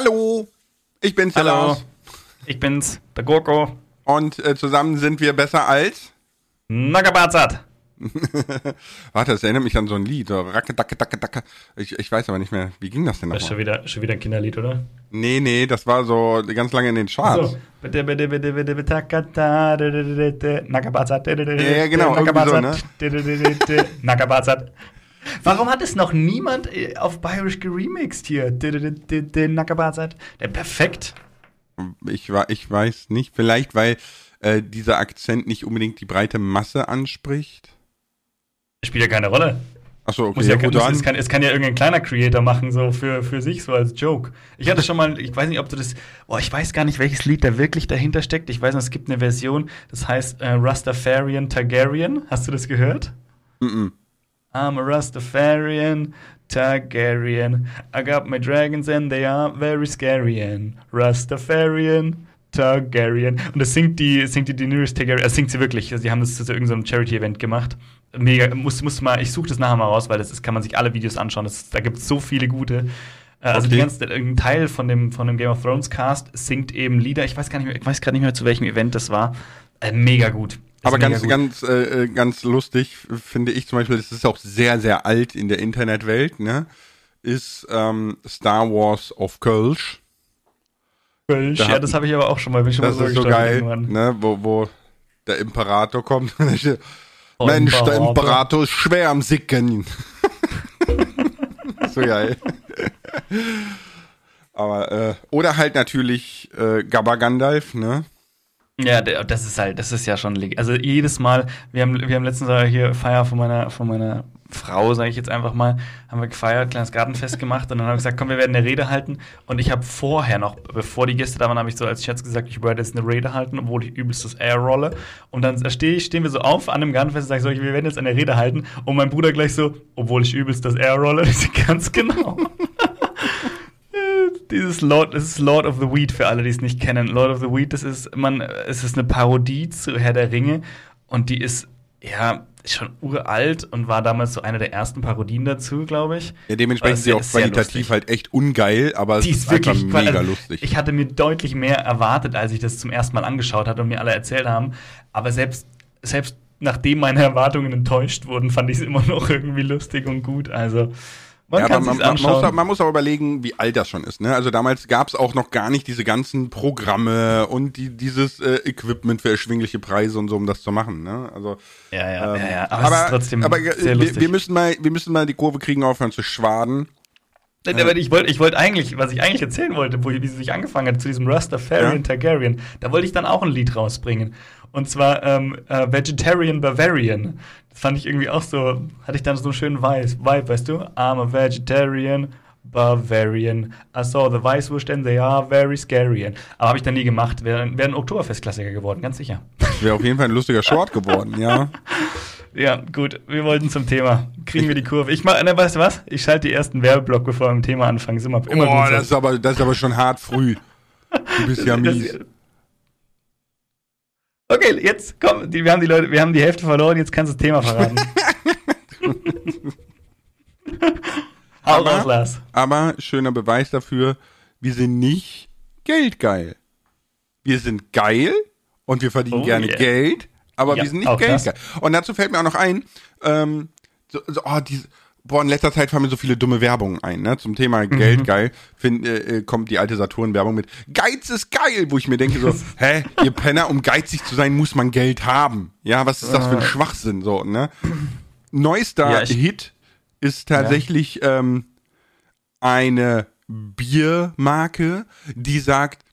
Hallo, ich bin's, der Hallo, Lars. ich bin's, der Gurko. Und äh, zusammen sind wir besser als. Nackerbazat. Warte, das erinnert mich an so ein Lied. So, Racke, dacke, dacke, dacke. Ich, ich weiß aber nicht mehr, wie ging das denn Das ist schon nochmal? wieder, schon wieder ein Kinderlied, oder? Nee, nee, das war so ganz lange in den Charts. So. Bitte, Ja, genau, irgendwie so, de, Warum hat es noch niemand äh, auf Bayerisch geremixed hier? De, de, de, de, de, Nackerbazat. Der perfekt. Ich, ich weiß nicht, vielleicht weil äh, dieser Akzent nicht unbedingt die breite Masse anspricht. Spielt ja keine Rolle. Achso, okay, Muss ja, muss, es, kann, es kann ja irgendein kleiner Creator machen, so für, für sich, so als Joke. Ich hatte schon mal, ich weiß nicht, ob du das, oh, ich weiß gar nicht, welches Lied da wirklich dahinter steckt. Ich weiß noch, es gibt eine Version, das heißt äh, Rastafarian Targaryen. Hast du das gehört? Mm I'm a Rastafarian Targaryen. I got my dragons and they are very scary. Rastafarian Targaryen. Und das singt die, singt die Daenerys Targaryen, das singt sie wirklich. Also die haben das zu irgendeinem Charity-Event gemacht. Mega, muss, muss mal, ich suche das nachher mal raus, weil das ist, kann man sich alle Videos anschauen. Das, da gibt es so viele gute. Äh, Also Okay. die ganze, ein Teil von dem, von dem Game of Thrones Cast singt eben Lieder. Ich weiß gar nicht mehr, ich weiß gerade nicht mehr, zu welchem Event das war. Äh, mega gut. Aber ganz, gut. ganz, äh, äh, ganz lustig finde ich zum Beispiel, das ist auch sehr, sehr alt in der Internetwelt, ne? Ist ähm, Star Wars of Kölsch. Kölsch. Da Ja, hat- das habe ich aber auch schon mal. Bin schon Das mal ist so geil, irgendwann. ne? Wo, wo der Imperator kommt. Mensch, der Imperator. Imperator ist schwer am Sicken. so geil. Aber, äh, oder halt natürlich äh, Gabba Gandalf, ne? Ja, der, das ist halt, das ist ja schon, also jedes Mal, wir haben, wir haben letztens hier Feier von meiner, von meiner Frau, sage ich jetzt einfach mal, haben wir gefeiert, kleines Gartenfest gemacht und dann haben wir gesagt, komm, wir werden eine Rede halten. Und ich habe vorher noch, bevor die Gäste da waren, habe ich so als Scherz gesagt, ich werde jetzt eine Rede halten, obwohl ich übelst das Air rolle. Und dann steh, stehen wir so auf an dem Gartenfest und sage so, wir werden jetzt eine Rede halten. Und mein Bruder gleich so, obwohl ich übelst das Air rolle, ganz genau. Dieses Lord, das ist Lord of the Weed für alle, die es nicht kennen. Lord of the Weed, das ist, man, es ist eine Parodie zu Herr der Ringe und die ist, ja, schon uralt und war damals so eine der ersten Parodien dazu, glaube ich. Ja, dementsprechend ist sie auch qualitativ halt echt ungeil, aber es Die ist ist einfach wirklich mega also, lustig. Ich hatte mir deutlich mehr erwartet, als ich das zum ersten Mal angeschaut hatte und mir alle erzählt haben. Aber selbst, selbst nachdem meine Erwartungen enttäuscht wurden, fand ich es immer noch irgendwie lustig und gut. Also, man ja, kann aber man, man, muss, anschauen. man muss aber überlegen, wie alt das schon ist. Ne? Also damals gab es auch noch gar nicht diese ganzen Programme und die, dieses äh, Equipment für erschwingliche Preise und so, um das zu machen. Ne? Also, ja, ja, ähm, ja, ja. aber, es ist trotzdem aber äh, sehr lustig. wir, wir, müssen mal, wir müssen mal die Kurve kriegen, aufhören zu schwaden. Nein, aber ich wollte ich wollte eigentlich, was ich eigentlich erzählen wollte, wo, wie sie sich angefangen hat, zu diesem Rastafarian Ja. Targaryen, da wollte ich dann auch ein Lied rausbringen. Und zwar ähm, äh, Vegetarian Bavarian. Das fand ich irgendwie auch so, hatte ich dann so einen schönen Vibe, Vibe, weißt du? I'm a vegetarian Bavarian. I saw the Weißwurst and they are very scary. Aber habe ich dann nie gemacht. Wäre wär ein Oktoberfestklassiker geworden, ganz sicher. Wäre auf jeden Fall ein lustiger Short geworden, ja. Ja, gut, wir wollten zum Thema. Kriegen wir die Kurve. Ich mach, ne, weißt du was? Ich schalte die ersten Werbeblock, bevor wir mit dem Thema anfangen. Ist immer, immer oh, gut das ist, aber, das ist aber schon hart früh. Du bist ja mies. Das- Okay, jetzt komm, die, wir haben die Leute, wir haben die Hälfte verloren, jetzt kannst du das Thema verraten. Aber- raus, Lars. Aber schöner Beweis dafür, wir sind nicht geldgeil. Wir sind geil und wir verdienen Oh gerne yeah. Geld, aber Ja, wir sind nicht auch das. geldgeil. Und dazu fällt mir auch noch ein, ähm, so, so, oh, diese, boah, in letzter Zeit fallen mir so viele dumme Werbungen ein, ne? Zum Thema Mhm. Geld geil, find, äh, äh, kommt die alte Saturn-Werbung mit Geiz ist geil, wo ich mir denke so, hä, ihr Penner, um geizig zu sein, muss man Geld haben. Ja, was ist das für ein Schwachsinn, so, ne? Neuester. Ja, ich- Hit ist tatsächlich ähm, eine Biermarke, die sagt,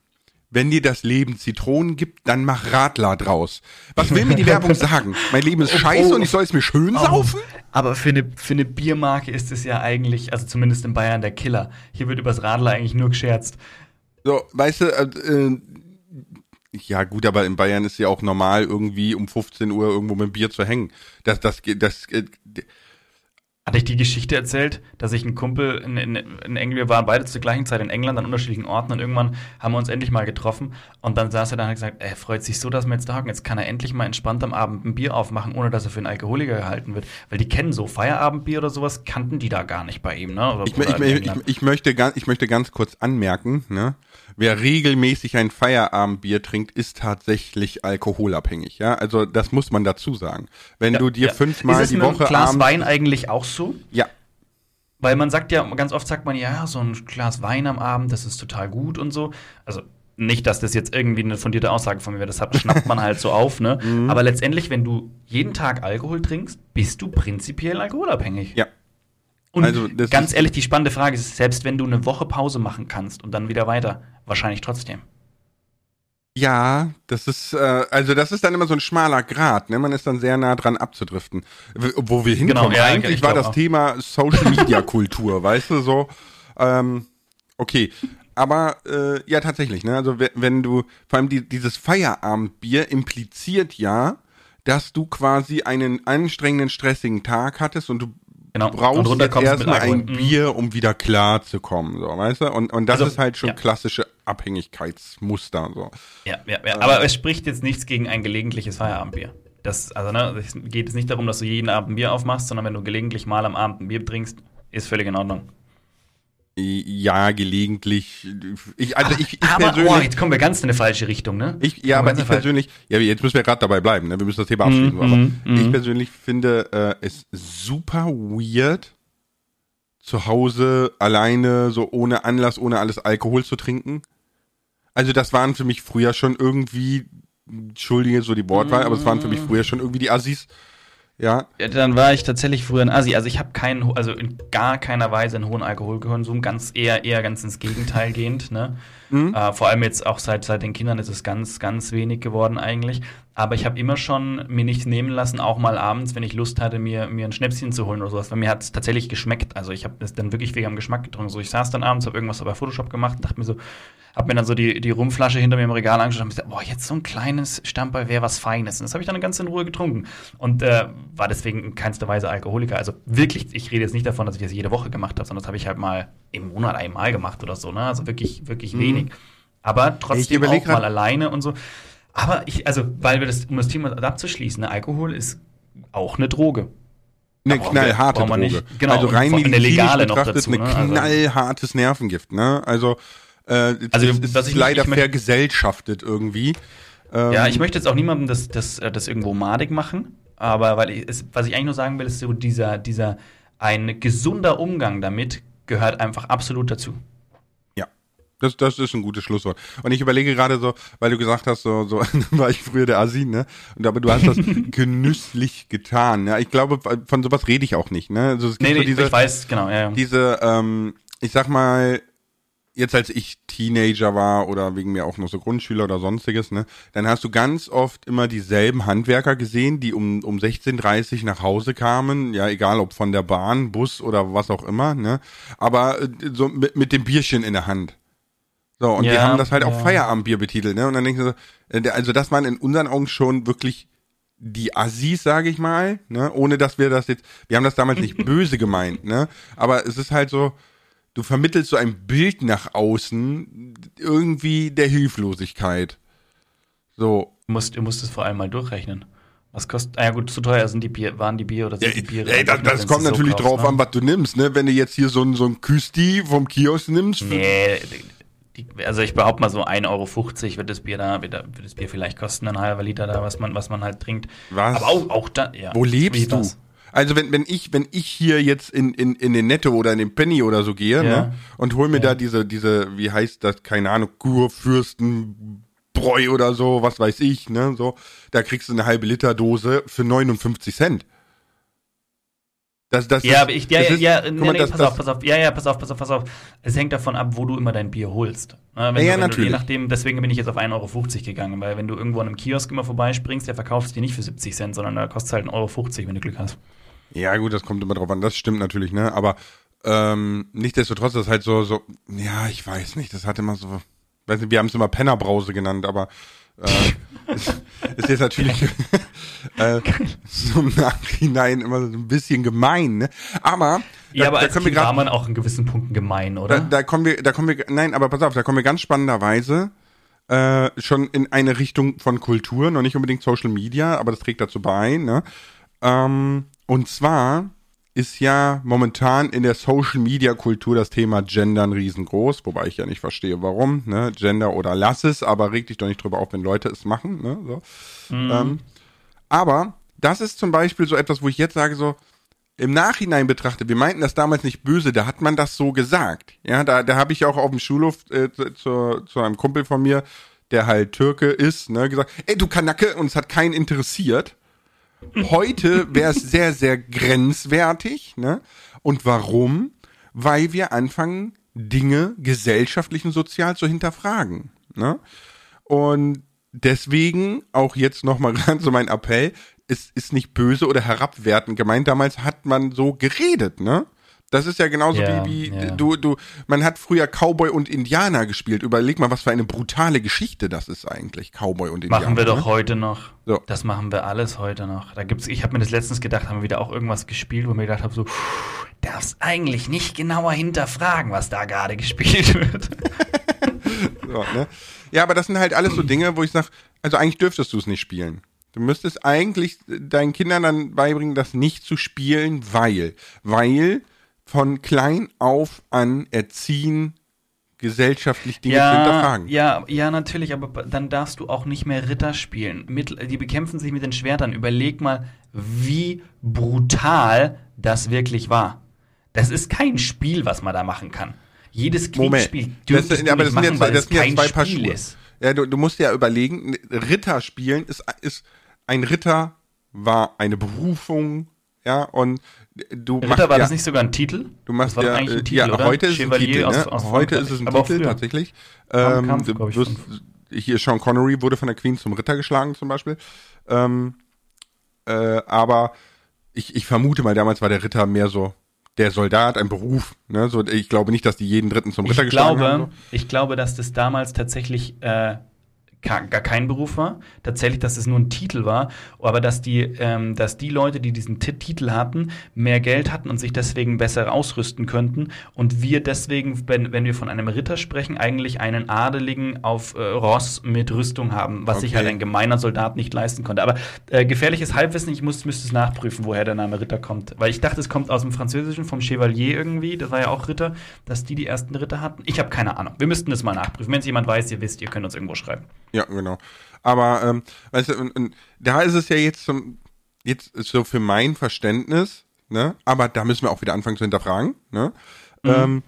wenn dir das Leben Zitronen gibt, dann mach Radler draus. Was will mir die Werbung sagen? Mein Leben ist scheiße oh. und ich soll es mir schön saufen? Aber für eine, für eine Biermarke ist es ja eigentlich, also zumindest in Bayern, der Killer. Hier wird übers Radler eigentlich nur gescherzt. So, weißt du, äh, äh, ja gut, aber in Bayern ist ja auch normal, irgendwie um 15 Uhr irgendwo mit dem Bier zu hängen. Das, das, geht- das, äh, Hatte ich die Geschichte erzählt, dass ich ein Kumpel in, in, in England, wir waren beide zur gleichen Zeit in England an unterschiedlichen Orten und irgendwann haben wir uns endlich mal getroffen und dann saß er da und hat gesagt, er freut sich so, dass wir jetzt da hocken, jetzt kann er endlich mal entspannt am Abend ein Bier aufmachen, ohne dass er für einen Alkoholiker gehalten wird. Weil die kennen so Feierabendbier oder sowas, kannten die da gar nicht bei ihm, ne? Oder, Ich, ich, ich, ich, ich, möchte, ganz, ich möchte ganz kurz anmerken, ne? Wer regelmäßig ein Feierabendbier trinkt, ist tatsächlich alkoholabhängig, ja? Also das muss man dazu sagen. Wenn Ja, du dir ja. fünfmal ist die Woche Glas abends, Wein eigentlich auch so? ja, Weil man sagt ja, ganz oft sagt man, ja, so ein Glas Wein am Abend, das ist total gut und so. Also nicht, dass das jetzt irgendwie eine fundierte Aussage von mir wäre, das hat, schnappt man halt so auf, ne? Mhm. Aber letztendlich, wenn du jeden Tag Alkohol trinkst, bist du prinzipiell alkoholabhängig. ja. Und Also, ganz ehrlich, die spannende Frage ist, selbst wenn du eine Woche Pause machen kannst und dann wieder weiter, wahrscheinlich trotzdem. Ja, das ist, äh, also das ist dann immer so ein schmaler Grat, ne? Man ist dann sehr nah dran abzudriften. Wo wir hinkommen, ja, eigentlich ich war das auch. Thema Social Media Kultur, weißt du, so, ähm, okay. Aber äh, ja, tatsächlich, ne? Also we- wenn du, vor allem die, dieses Feierabendbier impliziert ja, dass du quasi einen anstrengenden, stressigen Tag hattest und du Genau. brauchst Und erstmal ein. Mhm. Bier, um wieder klar zu kommen, so, weißt du? Und, und das Also, ist halt schon ja. klassische Abhängigkeitsmuster, so. Ja, ja, ja. Aber es spricht jetzt nichts gegen ein gelegentliches Feierabendbier. Das, also, ne, es geht jetzt nicht darum, dass du jeden Abend ein Bier aufmachst, sondern wenn du gelegentlich mal am Abend ein Bier trinkst, ist völlig in Ordnung. Ja, gelegentlich. Ich, also ich, ich aber, persönlich. oh, jetzt kommen wir ganz in eine falsche Richtung, ne? ich, ja, aber ich persönlich, ja, jetzt müssen wir gerade dabei bleiben, ne? Wir müssen das Thema abschließen. Mhm, aber mhm, ich mhm. persönlich finde äh, es super weird, zu Hause alleine, so ohne Anlass, ohne alles Alkohol zu trinken. Also das waren für mich früher schon irgendwie, entschuldige so die Wortwahl, aber es waren für mich früher schon irgendwie die Assis. Ja, Ja, dann war ich tatsächlich früher ein Assi. Also ich habe keinen, also in gar keiner Weise einen hohen Alkoholkonsum, ganz eher, eher ganz ins Gegenteil gehend. Ne? Äh, vor allem jetzt auch seit, seit den Kindern ist es ganz, ganz wenig geworden eigentlich. Aber ich habe immer schon mir nichts nehmen lassen, auch mal abends, wenn ich Lust hatte, mir, mir ein Schnäpschen zu holen oder sowas. Weil mir hat es tatsächlich geschmeckt. Also ich habe das dann wirklich wegen am Geschmack getrunken. So, ich saß dann abends, habe irgendwas bei Photoshop gemacht und dachte mir so, habe mir dann so die, die Rumflasche hinter mir im Regal angeschaut und hab gesagt, boah, jetzt so ein kleines Stammball wäre was Feines. Und das habe ich dann ganz in Ruhe getrunken. Und äh, war deswegen in keinster Weise Alkoholiker. Also wirklich, ich rede jetzt nicht davon, dass ich das jede Woche gemacht habe, sondern das habe ich halt mal im Monat einmal gemacht oder so. Ne? Also wirklich, wirklich wenig. Aber trotzdem überleg auch mal alleine und so. Aber ich, also, weil wir das, um das Thema abzuschließen, ne, Alkohol ist auch eine Droge. eine wir- knallharte wir Droge. nicht. Genau, also rein eine medizinisch legale noch betrachtet dazu, eine ne? Also- knallhartes Nervengift, ne? Also äh, Also, es ist ich- leider ich möchte- vergesellschaftet irgendwie. Ähm, Ja, ich möchte jetzt auch niemandem das, das, äh, das irgendwo madig machen, aber weil ich, es, was ich eigentlich nur sagen will, ist so dieser, dieser ein gesunder Umgang damit gehört einfach absolut dazu. Ja, das, das ist ein gutes Schlusswort. Und ich überlege gerade so, weil du gesagt hast, so, so war ich früher der Asi, ne? Und aber du hast das genüsslich getan. Ne? Ich glaube, von sowas rede ich auch nicht, ne? Also es gibt Nee, so nee, diese, ich weiß, genau, ja, ja. diese, ähm, ich sag mal, jetzt als ich Teenager war oder wegen mir auch noch so Grundschüler oder sonstiges, ne, dann hast du ganz oft immer dieselben Handwerker gesehen, die um, um 16.30 nach Hause kamen, ja, egal ob von der Bahn, Bus oder was auch immer, ne, aber äh, so mit, mit dem Bierchen in der Hand. So, und die Ja, haben das halt auch ja. Feierabendbier betitelt, ne, und dann denkst du so, äh, also das waren in unseren Augen schon wirklich die Assis, sage ich mal, ne, ohne dass wir das jetzt, wir haben das damals nicht böse gemeint, ne, aber es ist halt so, du vermittelst so ein Bild nach außen, irgendwie der Hilflosigkeit. So. Du musst, du musst es vor allem mal durchrechnen. Was kostet, ah ja gut, zu teuer sind die Bier, waren die Bier oder sind die Biere? ey, das, das kommt so natürlich kaufst, drauf ne? an, was du nimmst, ne? Wenn du jetzt hier so ein, so ein Küsti vom Kiosk nimmst, Nee, die, also ich behaupte mal so 1,50 Euro wird das Bier da, wird, da- wird das Bier vielleicht kosten, ein halber Liter da, was man, was man halt trinkt. Was? Aber auch, auch da, ja. wo lebst du? was? Also wenn, wenn ich, wenn ich hier jetzt in, in, in den Netto oder in den Penny oder so gehe, Ja. ne, und hol mir Ja. da diese, diese, wie heißt das, keine Ahnung, Kurfürstenbräu oder so, was weiß ich, ne, so, da kriegst du eine halbe Liter Dose für 59 Cent. Das, das Ja, ist- aber ich, ja, ja, ist- ja, nee, mal, nee, das- pass das- auf, pass auf, ja, ja, pass auf, pass auf, pass auf. Es hängt davon ab, wo du immer dein Bier holst. Ne, wenn Ja, ja, du, Du, natürlich. je nachdem, deswegen bin ich jetzt auf 1,50 Euro gegangen, weil wenn du irgendwo an einem Kiosk immer vorbeispringst, der verkauft es dir nicht für 70 Cent, sondern da kostet es halt 1,50 Euro, wenn du Glück hast. Ja, gut, das kommt immer drauf an, das stimmt natürlich, ne? Aber ähm, nichtsdestotrotz ist halt so, so, ja, ich weiß nicht, das hat immer so weiß nicht, wir haben es immer Pennerbrause genannt, aber äh, ist, ist jetzt natürlich äh, so im Nachhinein immer so ein bisschen gemein, ne? Aber ja, da, aber da als können wir Kind war grad, man auch in gewissen Punkten gemein, oder? da, da kommen wir, da kommen wir, nein, aber pass auf, da kommen wir ganz spannenderweise äh, schon in eine Richtung von Kultur, noch nicht unbedingt Social Media, aber das trägt dazu bei, ne? Ähm, und zwar ist ja momentan in der Social Media Kultur das Thema Gendern riesengroß, wobei ich ja nicht verstehe, warum, ne? Gender oder lass es, aber reg dich doch nicht drüber auf, wenn Leute es machen, ne? So. Ähm, aber das ist zum Beispiel so etwas, wo ich jetzt sage, so, im Nachhinein betrachtet, wir meinten das damals nicht böse, da hat man das so gesagt. Ja, da, da habe ich auch auf dem Schulhof äh, zu, zu, zu einem Kumpel von mir, der halt Türke ist, ne, gesagt, ey, du Kanacke, und es hat keinen interessiert. Heute wäre es sehr, sehr grenzwertig, ne? Und warum? Weil wir anfangen, Dinge gesellschaftlich und sozial zu hinterfragen, ne? Und deswegen auch jetzt nochmal ran so mein Appell, es ist nicht böse oder herabwertend gemeint. Damals hat man so geredet, ne? Das ist ja genauso Ja, wie, wie ja. du, du, man hat früher Cowboy und Indianer gespielt. Überleg mal, was für eine brutale Geschichte das ist eigentlich, Cowboy und Indianer. Machen wir doch ne? heute noch. So. Das machen wir alles heute noch. Da gibt's, ich habe mir das letztens gedacht, haben wir wieder auch irgendwas gespielt, wo mir gedacht habe, so, darfst eigentlich nicht genauer hinterfragen, was da gerade gespielt wird. So, ne? Ja, aber das sind halt alles so Dinge, wo ich sage, also eigentlich dürftest du es nicht spielen. Du müsstest eigentlich deinen Kindern dann beibringen, das nicht zu spielen, weil, weil von klein auf an erziehen, gesellschaftlich Dinge zu ja, hinterfragen. ja, ja, natürlich, aber dann darfst du auch nicht mehr Ritter spielen. Mit, die bekämpfen sich mit den Schwertern. Überleg mal, wie brutal das wirklich war. Das ist kein Spiel, was man da machen kann. Jedes. Kriegsspiel Das, dürftest ja, aber das machen, jetzt, weil das kein zwei Paar Spiel Schuhe. ist. Ja, du, du musst ja überlegen, Ritter spielen ist, ist, ein Ritter war eine Berufung, ja, und du machst Ritter war ja, das nicht sogar ein Titel? Du machst ja, ein äh, Titel, ja heute ist es ein Chevalier Titel, aus- ne? aus heute Frankreich. ist es ein Aber Titel tatsächlich. Ähm, Kampf, du wirst, hier Sean Connery wurde von der Queen zum Ritter geschlagen zum Beispiel. Ähm, äh, aber ich, ich vermute mal, damals war der Ritter mehr so der Soldat, ein Beruf. Ne? So, ich glaube nicht, dass die jeden Dritten zum Ritter Ich geschlagen glaube, haben. ich glaube, dass das damals tatsächlich äh, gar kein Beruf war. Tatsächlich, dass es nur ein Titel war, aber dass die, ähm, dass die Leute, die diesen Ti- Titel hatten, mehr Geld hatten und sich deswegen besser ausrüsten könnten. Und wir deswegen, wenn, wenn wir von einem Ritter sprechen, eigentlich einen Adeligen auf äh, Ross mit Rüstung haben, was sich Okay. halt ein gemeiner Soldat nicht leisten konnte. Aber äh, gefährliches Halbwissen, ich muss, müsste es nachprüfen, woher der Name Ritter kommt. Weil ich dachte, es kommt aus dem Französischen, vom Chevalier irgendwie, das war ja auch Ritter, dass die die ersten Ritter hatten. Ich habe keine Ahnung. Wir müssten das mal nachprüfen. Wenn es jemand weiß, ihr wisst, ihr könnt uns irgendwo schreiben. Ja, genau. Aber ähm, weißt du, und, und da ist es ja jetzt zum, jetzt so für mein Verständnis, ne? Aber da müssen wir auch wieder anfangen zu hinterfragen, ne? Ähm,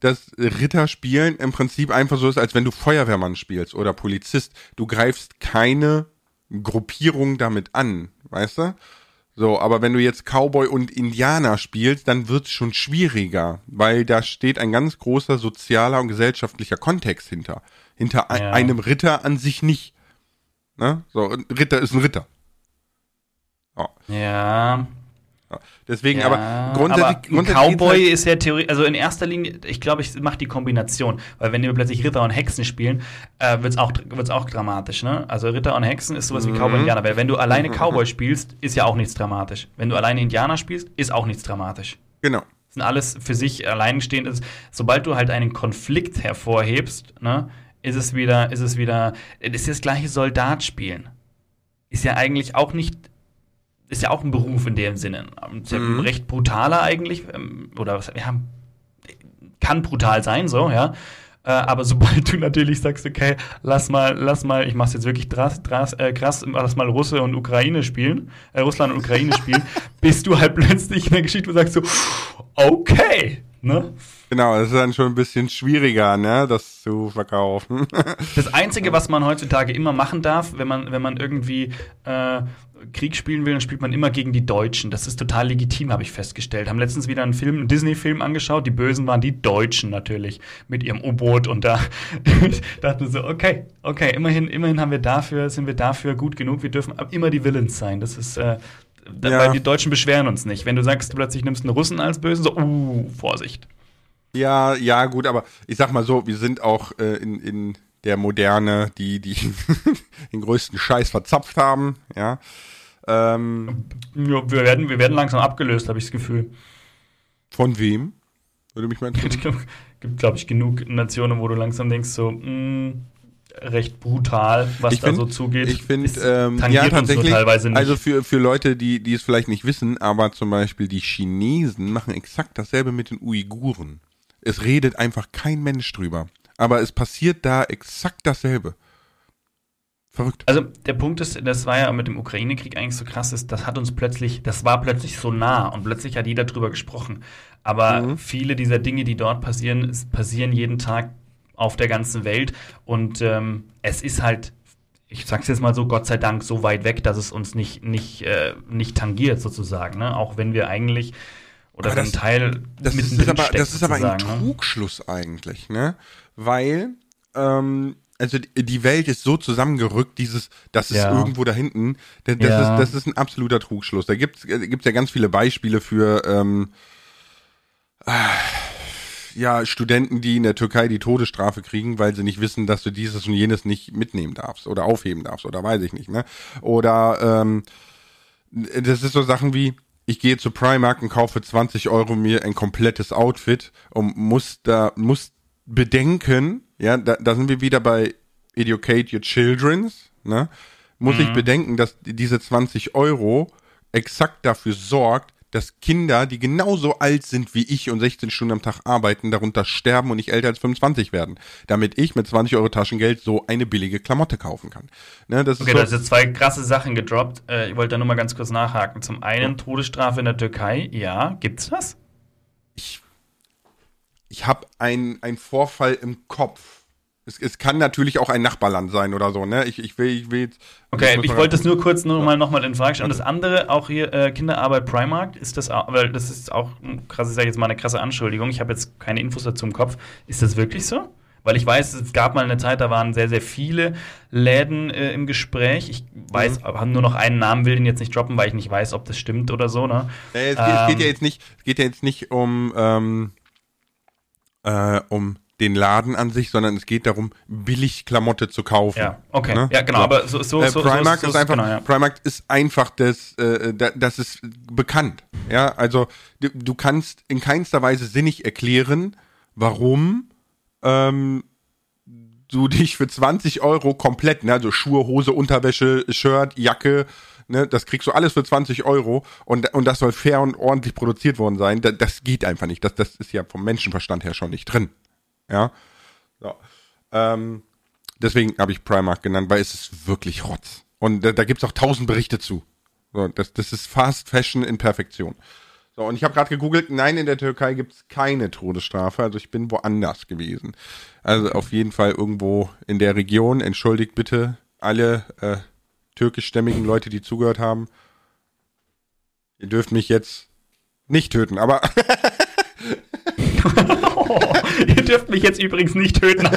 dass Ritterspielen im Prinzip einfach so ist, als wenn du Feuerwehrmann spielst oder Polizist. Du greifst keine Gruppierung damit an, weißt du? So, aber wenn du jetzt Cowboy und Indianer spielst, dann wird's schon schwieriger, weil da steht ein ganz großer sozialer und gesellschaftlicher Kontext hinter. Hinter ein, Ja. einem Ritter an sich nicht. Ne? So, ein Ritter ist ein Ritter. Ja, Ja. Deswegen, ja, aber grundsätzlich, aber ein Cowboy halt, ist ja theoretisch, also in erster Linie, ich glaube, ich mache die Kombination, weil wenn wir plötzlich Ritter und Hexen spielen, äh, wird's auch wird's auch dramatisch, ne? Also Ritter und Hexen ist sowas wie Cowboy und Indianer, weil wenn du alleine Cowboy spielst, ist ja auch nichts dramatisch. Wenn du alleine Indianer spielst, ist auch nichts dramatisch. genau. Das sind alles für sich alleinstehend ist. Sobald du halt einen Konflikt hervorhebst, ne, ist es wieder, ist es wieder, es ist das gleiche Soldatspielen. Ist ja eigentlich auch nicht, ist ja auch ein Beruf in dem Sinne. Ist ja Mhm. Recht brutaler eigentlich, ähm, oder was, ja, kann brutal sein, so, ja. Äh, aber sobald du natürlich sagst, okay, lass mal, lass mal, ich mach's jetzt wirklich drass, drass, äh, krass, lass mal Russe und Ukraine spielen, äh, Russland und Ukraine spielen, bist du halt plötzlich in der Geschichte und sagst so, okay, ne? Genau, das ist dann schon ein bisschen schwieriger, ne, das zu verkaufen. Das Einzige, was man heutzutage immer machen darf, wenn man, wenn man irgendwie äh, Krieg spielen will, dann spielt man immer gegen die Deutschen. Das ist total legitim, habe ich festgestellt. Haben letztens wieder einen Film, einen Disney-Film angeschaut. Die Bösen waren die Deutschen natürlich mit ihrem U-Boot und da ich dachte so, okay, okay, immerhin, immerhin haben wir dafür, sind wir dafür gut genug. Wir dürfen immer die Villains sein. Das ist äh, Ja. weil die Deutschen beschweren uns nicht. Wenn du sagst, du plötzlich nimmst einen Russen als Bösen, so, uh, Vorsicht. Ja, ja, gut, aber ich sag mal so, wir sind auch äh, in, in der Moderne, die, die den größten Scheiß verzapft haben, ja. Ähm, ja, wir werden, wir werden langsam abgelöst, habe ich das Gefühl. Von wem? Würde mich mal interessieren. Es gibt, glaube ich, genug Nationen, wo du langsam denkst, so, mh, mm, recht brutal, was ich da find, so zugeht. Ich finde, ähm, ja, tatsächlich, teilweise nicht. also für, für Leute, die, die es vielleicht nicht wissen, aber zum Beispiel die Chinesen machen exakt dasselbe mit den Uiguren. Es redet einfach kein Mensch drüber. Aber es passiert da exakt dasselbe. Verrückt. Also der Punkt ist, das war ja mit dem Ukraine-Krieg eigentlich so krass, ist, das hat uns plötzlich, das war plötzlich so nah und plötzlich hat jeder drüber gesprochen. Aber mhm. viele dieser Dinge, die dort passieren, passieren jeden Tag auf der ganzen Welt und ähm, es ist halt, ich sag's jetzt mal so, Gott sei Dank so weit weg, dass es uns nicht, nicht, äh, nicht tangiert sozusagen. Ne? Auch wenn wir eigentlich oder das, ein Teil das ist aber, das ist aber ein ne? Trugschluss eigentlich, ne? Weil ähm, also die Welt ist so zusammengerückt, dieses, das ist ja. irgendwo da hinten, das, ja. ist, das ist ein absoluter Trugschluss. Da gibt es äh, ja ganz viele Beispiele für ähm, äh, ja, Studenten, die in der Türkei die Todesstrafe kriegen, weil sie nicht wissen, dass du dieses und jenes nicht mitnehmen darfst oder aufheben darfst oder weiß ich nicht, ne? Oder ähm, das ist so Sachen wie, ich gehe zu Primark und kaufe 20 Euro mir ein komplettes Outfit und muss da, muss bedenken, ja, da, da sind wir wieder bei Educate Your Children's, ne? Muss mhm. ich bedenken, dass diese 20 Euro exakt dafür sorgt, dass Kinder, die genauso alt sind wie ich und 16 Stunden am Tag arbeiten, darunter sterben und nicht älter als 25 werden, damit ich mit 20 Euro Taschengeld so eine billige Klamotte kaufen kann. Ne, das okay, ist so, da sind zwei krasse Sachen gedroppt. Äh, ich wollte da nur mal ganz kurz nachhaken. Zum einen Todesstrafe in der Türkei, ja, gibt's das? Ich ich habe einen Vorfall im Kopf. Es, es, kann natürlich auch ein Nachbarland sein oder so, ne? Ich, ich will, ich will. Okay, ich wollte das nur kurz nur mal nochmal in Frage stellen. Und das andere, auch hier äh, Kinderarbeit Primark, ist das auch, weil das ist auch krass, ich sage jetzt mal eine krasse Anschuldigung. Ich habe jetzt keine Infos dazu im Kopf. Ist das wirklich so? Weil ich weiß, es gab mal eine Zeit, da waren sehr, sehr viele Läden äh, im Gespräch. Ich weiß, mhm. aber nur noch einen Namen, will den jetzt nicht droppen, weil ich nicht weiß, ob das stimmt oder so, ne? Nee, es, ähm, es, geht ja ähm, jetzt nicht, es geht ja jetzt nicht um, ähm, äh, um den Laden an sich, sondern es geht darum, billig Klamotte zu kaufen. Ja, okay. Ne? Ja, genau, so. aber so, so, äh, Primark so, so, ist einfach, genau, ja. Primark ist einfach das, äh, das ist bekannt. Ja, also du, du kannst in keinster Weise sinnig erklären, warum ähm, du dich für 20 Euro komplett, ne, also Schuhe, Hose, Unterwäsche, Shirt, Jacke, ne, das kriegst du alles für 20 Euro und, und das soll fair und ordentlich produziert worden sein. Das, das geht einfach nicht. Das, das ist ja vom Menschenverstand her schon nicht drin. Ja. So. Ähm, deswegen habe ich Primark genannt, weil es ist wirklich Rotz. Und da, da gibt es auch tausend Berichte zu. So, das, das ist Fast Fashion in Perfektion. So, und ich habe gerade gegoogelt, nein, in der Türkei gibt es keine Todesstrafe, also ich bin woanders gewesen. Also auf jeden Fall irgendwo in der Region. Entschuldigt bitte alle äh, türkischstämmigen Leute, die zugehört haben. Ihr dürft mich jetzt nicht töten, aber Ihr dürft mich jetzt übrigens nicht töten.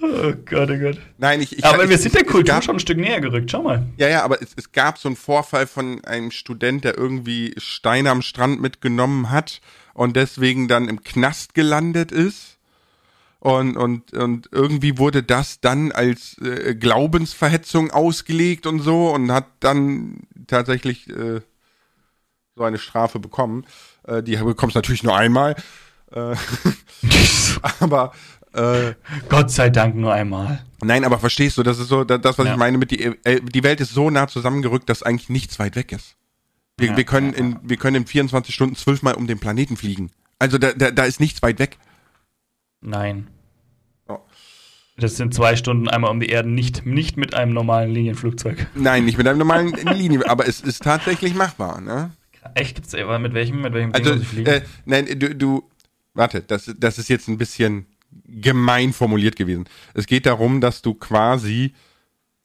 oh Gott, oh Gott. Nein, ich, ich Aber ich, wir sind der Kultur gab, schon ein Stück näher gerückt, schau mal. Ja, ja, aber es, es gab so einen Vorfall von einem Student, der irgendwie Steine am Strand mitgenommen hat und deswegen dann im Knast gelandet ist. Und, und, und irgendwie wurde das dann als äh, Glaubensverhetzung ausgelegt und so und hat dann tatsächlich äh, so eine Strafe bekommen. Äh, die bekommst natürlich nur einmal. Äh, aber äh, Gott sei Dank nur einmal. Nein, aber verstehst du, das ist so das, was ja. ich meine mit die, äh, die Welt ist so nah zusammengerückt, dass eigentlich nichts weit weg ist. Wir, ja, wir können ja, in wir können in 24 Stunden zwölfmal um den Planeten fliegen. Also da, da, da ist nichts weit weg. Nein. Oh. Das sind zwei Stunden einmal um die Erde, nicht, nicht mit einem normalen Linienflugzeug. Nein, nicht mit einem normalen Linien, aber es ist tatsächlich machbar, ne? Echt? Gibt's, aber mit welchem, mit welchem also, Ding muss fliegen? Äh, nein, du, du, warte, das, das ist jetzt ein bisschen gemein formuliert gewesen. Es geht darum, dass du quasi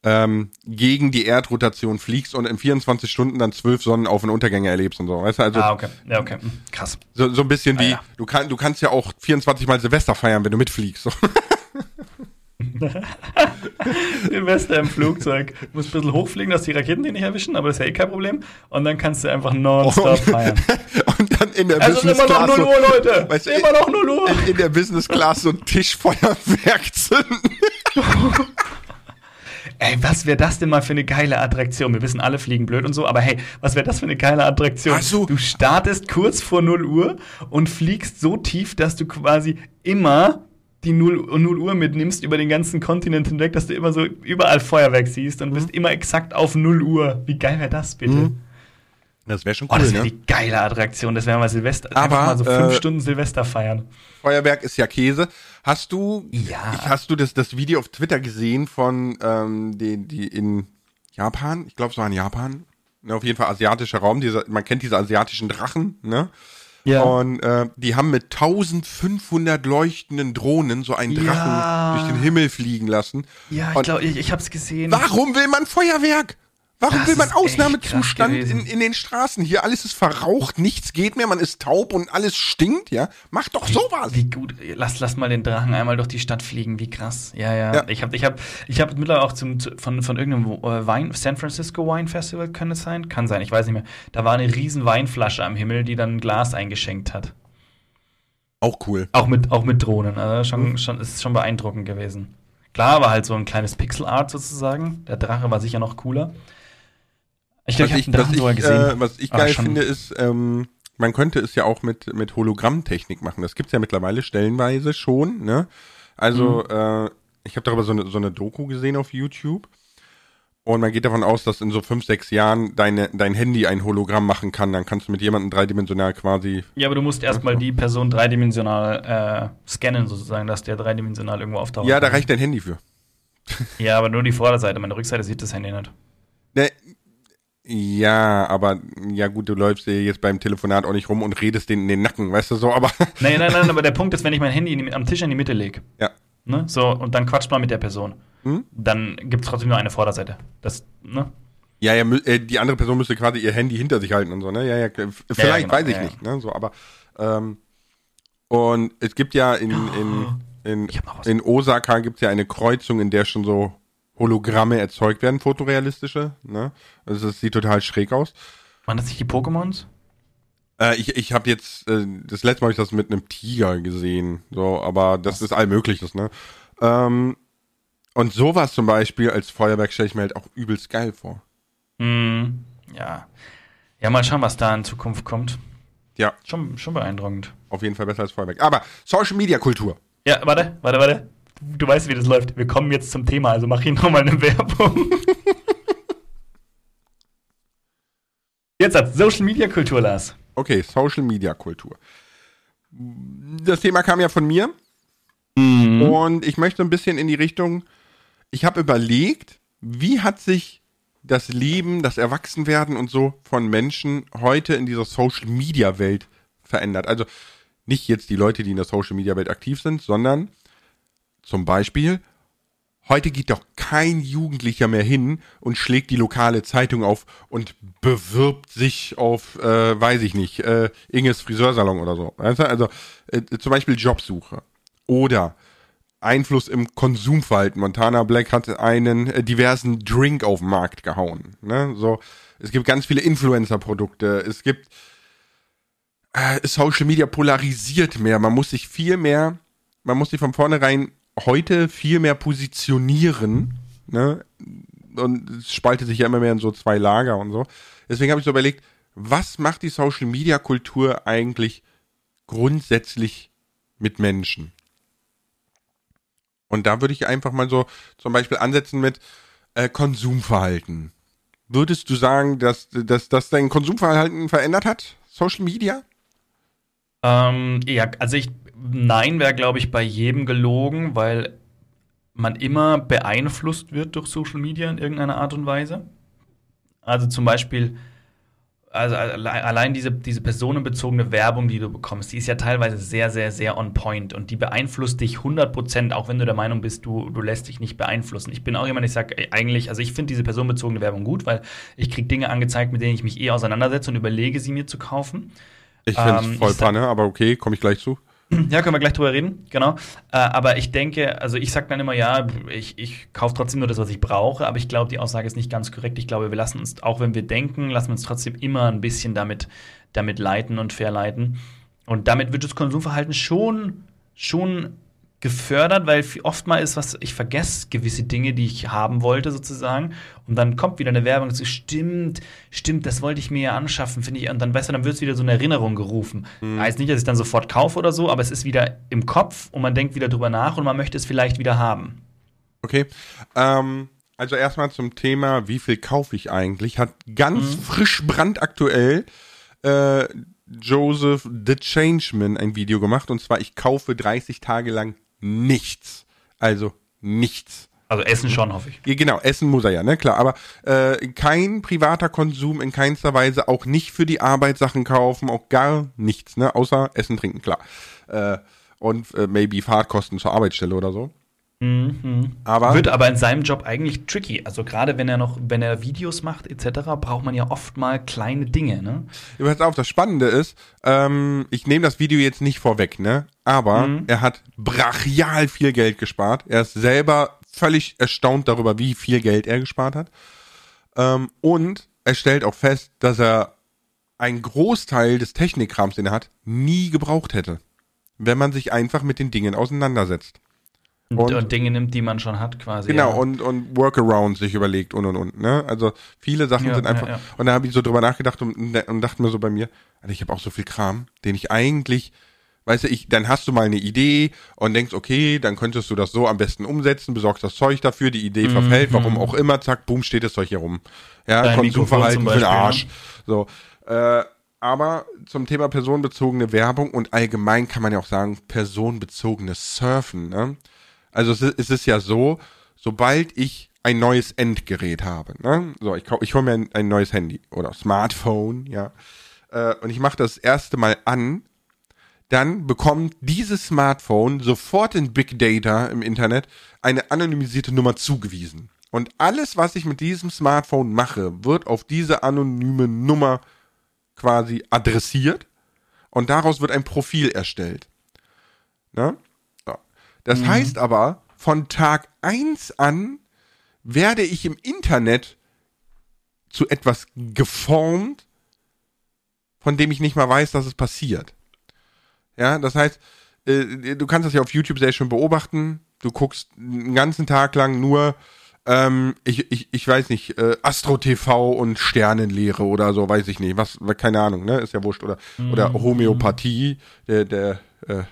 ähm, gegen die Erdrotation fliegst und in 24 Stunden dann zwölf Sonnenauf- und Untergänge erlebst und so. Weißt du, also, ah, okay. Ja, okay. Hm, krass. So, so ein bisschen ah, wie, ja. du, kann, du kannst ja auch 24 Mal Silvester feiern, wenn du mitfliegst. So. Silvester im Flugzeug. Du musst ein bisschen hochfliegen, dass die Raketen dich nicht erwischen, aber das ist ja eh kein Problem. Und dann kannst du einfach nonstop feiern. Und dann in der Es ist Business immer noch Class 0 so, Uhr, Leute. weißt du, immer noch 0 Uhr. in, in der Business Class so ein Tischfeuerwerk zünden. Ey, was wäre das denn mal für eine geile Attraktion? Wir wissen, alle fliegen blöd und so, aber hey, was wäre das für eine geile Attraktion? Ach so. Du startest kurz vor 0 Uhr und fliegst so tief, dass du quasi immer die 0, 0 Uhr mitnimmst über den ganzen Kontinent hinweg, dass du immer so überall Feuerwerk siehst und bist immer exakt auf 0 Uhr. Wie geil wäre das bitte? Mhm. Das wäre schon Oh, cool, das wäre ne? die geile Attraktion. Das wäre mal Silvester. Aber, mal so fünf äh, Stunden Silvester feiern. Feuerwerk ist ja Käse. Hast du, Ja. ich- hast du das, das Video auf Twitter gesehen von ähm, die, die in Japan? Ich glaube, es war in Japan. Ne, auf jeden Fall asiatischer Raum. Diese, man kennt diese asiatischen Drachen, ne? Ja. Und äh, die haben mit 1500 leuchtenden Drohnen so einen Drachen Ja. durch den Himmel fliegen lassen. Ja, ich glaube, ich, ich habe es gesehen. Warum will man Feuerwerk? Warum Das will man Ausnahmezustand in, in den Straßen? Hier alles ist verraucht, nichts geht mehr, man ist taub und alles stinkt, ja? Mach doch sowas. Wie gut. Lass, lass mal den Drachen einmal durch die Stadt fliegen. Wie krass. Ja, ja. Ja. Ich habe ich hab, ich hab mittlerweile auch zum, zu- von, von irgendeinem äh, Wein, San Francisco Wine Festival, kann es sein? Kann sein, ich weiß nicht mehr. Da war eine riesen Weinflasche am Himmel, die dann ein Glas eingeschenkt hat. Auch cool. Auch mit, auch mit Drohnen. Also schon, schon, ist schon beeindruckend gewesen. Klar, war halt so ein kleines Pixel Art sozusagen. Der Drache war sicher noch cooler. Ich glaube, Was ich habe was ich, äh, was ich geil schon- finde, ist, ähm, man könnte es ja auch mit, mit Hologrammtechnik machen. Das gibt's ja mittlerweile stellenweise schon, ne? Also, Mhm. äh, ich habe darüber so eine, so eine Doku gesehen auf YouTube. Und man geht davon aus, dass in so fünf, sechs Jahren deine, dein Handy ein Hologramm machen kann. Dann kannst du mit jemandem dreidimensional quasi. Ja, aber du musst erstmal die Person dreidimensional äh, scannen, sozusagen, dass der dreidimensional irgendwo auftaucht. Ja, da reicht dein Handy für. Ja, aber nur die Vorderseite. Meine Rückseite sieht das Handy nicht. Ja, aber ja gut, du läufst ja jetzt beim Telefonat auch nicht rum und redest den in den Nacken, weißt du so, aber Nein, nein, nein, aber der Punkt ist, wenn ich mein Handy die, am Tisch in die Mitte lege, ja. ne, so, und dann quatscht man mit der Person, Hm? dann gibt es trotzdem nur eine Vorderseite. Das, ne? Ja, ja, äh, die andere Person müsste quasi ihr Handy hinter sich halten und so, ne? Ja, ja, k- f- vielleicht, genau, weiß ich ja, ja. nicht, ne? So, aber ähm, und es gibt ja in, in, in, in Osaka gibt's ja eine Kreuzung, in der schon so Hologramme erzeugt werden, fotorealistische, ne? Also das sieht total schräg aus. Waren das nicht die Pokémons? Äh, ich ich habe jetzt, äh, das letzte Mal habe ich das mit einem Tiger gesehen, so, aber das ist allmögliches, ne? Ähm, und sowas zum Beispiel als Feuerwerk stelle ich mir halt auch übelst geil vor. Hm, ja. Ja, mal schauen, was da in Zukunft kommt. Ja, Schon, schon beeindruckend. auf jeden Fall besser als Feuerwerk. Aber Social Media Kultur. Ja, warte, warte, warte. Du weißt, wie das läuft. Wir kommen jetzt zum Thema, also mach hier nochmal eine Werbung. Jetzt hat Social Media Kultur, Lars. Okay, Social Media Kultur. Das Thema kam ja von mir Mhm. und ich möchte ein bisschen in die Richtung, ich habe überlegt, wie hat sich das Leben, das Erwachsenwerden und so von Menschen heute in dieser Social Media Welt verändert. Also nicht jetzt die Leute, die in der Social Media Welt aktiv sind, sondern zum Beispiel, heute geht doch kein Jugendlicher mehr hin und schlägt die lokale Zeitung auf und bewirbt sich auf, äh, weiß ich nicht, äh, Inges Friseursalon oder so. Also äh, zum Beispiel Jobsuche oder Einfluss im Konsumverhalten. Montana Black hat einen äh, diversen Drink auf den Markt gehauen. Ne? So, es gibt ganz viele Influencer-Produkte. Es gibt äh, Social Media polarisiert mehr. Man muss sich viel mehr, man muss sich von vornherein heute viel mehr positionieren. Ne? Und es spaltet sich ja immer mehr in so zwei Lager und so. Deswegen habe ich so überlegt, was macht die Social Media Kultur eigentlich grundsätzlich mit Menschen? Und da würde ich einfach mal so zum Beispiel ansetzen mit äh, Konsumverhalten. Würdest du sagen, dass, dass, dass dein Konsumverhalten verändert hat? Social Media? Ähm, ja, also ich, nein, wäre, glaube ich, bei jedem gelogen, weil man immer beeinflusst wird durch Social Media in irgendeiner Art und Weise. Also zum Beispiel, also alle- allein diese, diese personenbezogene Werbung, die du bekommst, die ist ja teilweise sehr, sehr, sehr on point und die beeinflusst dich 100%, auch wenn du der Meinung bist, du, du lässt dich nicht beeinflussen. Ich bin auch jemand, ich sage eigentlich, also ich finde diese personenbezogene Werbung gut, weil ich kriege Dinge angezeigt, mit denen ich mich eh auseinandersetze und überlege, sie mir zu kaufen. Ich finde es Ähm, voll sag- Panne, aber okay, komme ich gleich zu. Ja, können wir gleich drüber reden, genau. Äh, aber ich denke, also ich sage dann immer, ja, ich, ich kaufe trotzdem nur das, was ich brauche, aber ich glaube, die Aussage ist nicht ganz korrekt. Ich glaube, wir lassen uns, auch wenn wir denken, lassen wir uns trotzdem immer ein bisschen damit, damit leiten und verleiten. Und damit wird das Konsumverhalten schon, schon gefördert, weil oftmals ist was, ich vergesse gewisse Dinge, die ich haben wollte, sozusagen. Und dann kommt wieder eine Werbung, so, stimmt, stimmt, das wollte ich mir ja anschaffen, finde ich. Und dann, weißt du, dann wird es wieder so eine Erinnerung gerufen. Mhm. Heißt nicht, dass ich dann sofort kaufe oder so, aber es ist wieder im Kopf und man denkt wieder drüber nach und man möchte es vielleicht wieder haben. Okay. Ähm, also erstmal zum Thema, wie viel kaufe ich eigentlich? Hat ganz mhm. frisch brandaktuell äh, Joseph The Changeman ein Video gemacht und zwar ich kaufe 30 Tage lang nichts. Also nichts. Also Essen schon, hoffe ich. Genau, Essen muss er ja, ne, klar. Aber äh, kein privater Konsum in keinster Weise, auch nicht für die Arbeit Sachen kaufen, auch gar nichts, ne, außer Essen, Trinken, klar. Äh, und äh, maybe Fahrtkosten zur Arbeitsstelle oder so. Mhm. Aber wird aber in seinem Job eigentlich tricky. Also gerade wenn er noch, wenn er Videos macht etc., braucht man ja oft mal kleine Dinge. Ne? Ja, pass auf, das Spannende ist, ähm, ich nehme das Video jetzt nicht vorweg, ne? Aber mhm. er hat brachial viel Geld gespart. Er ist selber völlig erstaunt darüber, wie viel Geld er gespart hat. Ähm, und er stellt auch fest, dass er einen Großteil des Technikkrams, den er hat, nie gebraucht hätte, wenn man sich einfach mit den Dingen auseinandersetzt. Und, und, Dinge nimmt, die man schon hat, quasi. Genau, ja. und, und Workaround sich überlegt und und und. Ne? Also viele Sachen ja, sind einfach. Ja, und da habe ich so drüber nachgedacht und, und dachte mir so bei mir, also ich habe auch so viel Kram, den ich eigentlich, weißt du, ich, dann hast du mal eine Idee und denkst, okay, dann könntest du das so am besten umsetzen, besorgst das Zeug dafür, die Idee mhm. verfällt, warum auch immer, zack, boom, steht das Zeug hier rum. Ja, Dein Konsumverhalten für den Arsch. Ne? So. Äh, aber zum Thema personenbezogene Werbung und allgemein kann man ja auch sagen, personenbezogene Surfen, ne? Also es ist, es ist ja so, sobald ich ein neues Endgerät habe, ne? so ich, ich hole mir ein, ein, neues Handy oder Smartphone, ja, äh, und ich mache das erste Mal an, dann bekommt dieses Smartphone sofort in Big Data im Internet eine anonymisierte Nummer zugewiesen. Und alles, was ich mit diesem Smartphone mache, wird auf diese anonyme Nummer quasi adressiert und daraus wird ein Profil erstellt. Ne? Das mhm. heißt aber, von Tag 1 an werde ich im Internet zu etwas geformt, von dem ich nicht mal weiß, dass es passiert. Ja, das heißt, äh, du kannst das ja auf YouTube sehr schön beobachten. Du guckst einen ganzen Tag lang nur, ähm, ich, ich, ich weiß nicht, äh, Astro TV und Sternenlehre oder so, weiß ich nicht. Was, keine Ahnung, ne? Ist ja wurscht. Oder, mhm. oder Homöopathie, der, der, äh,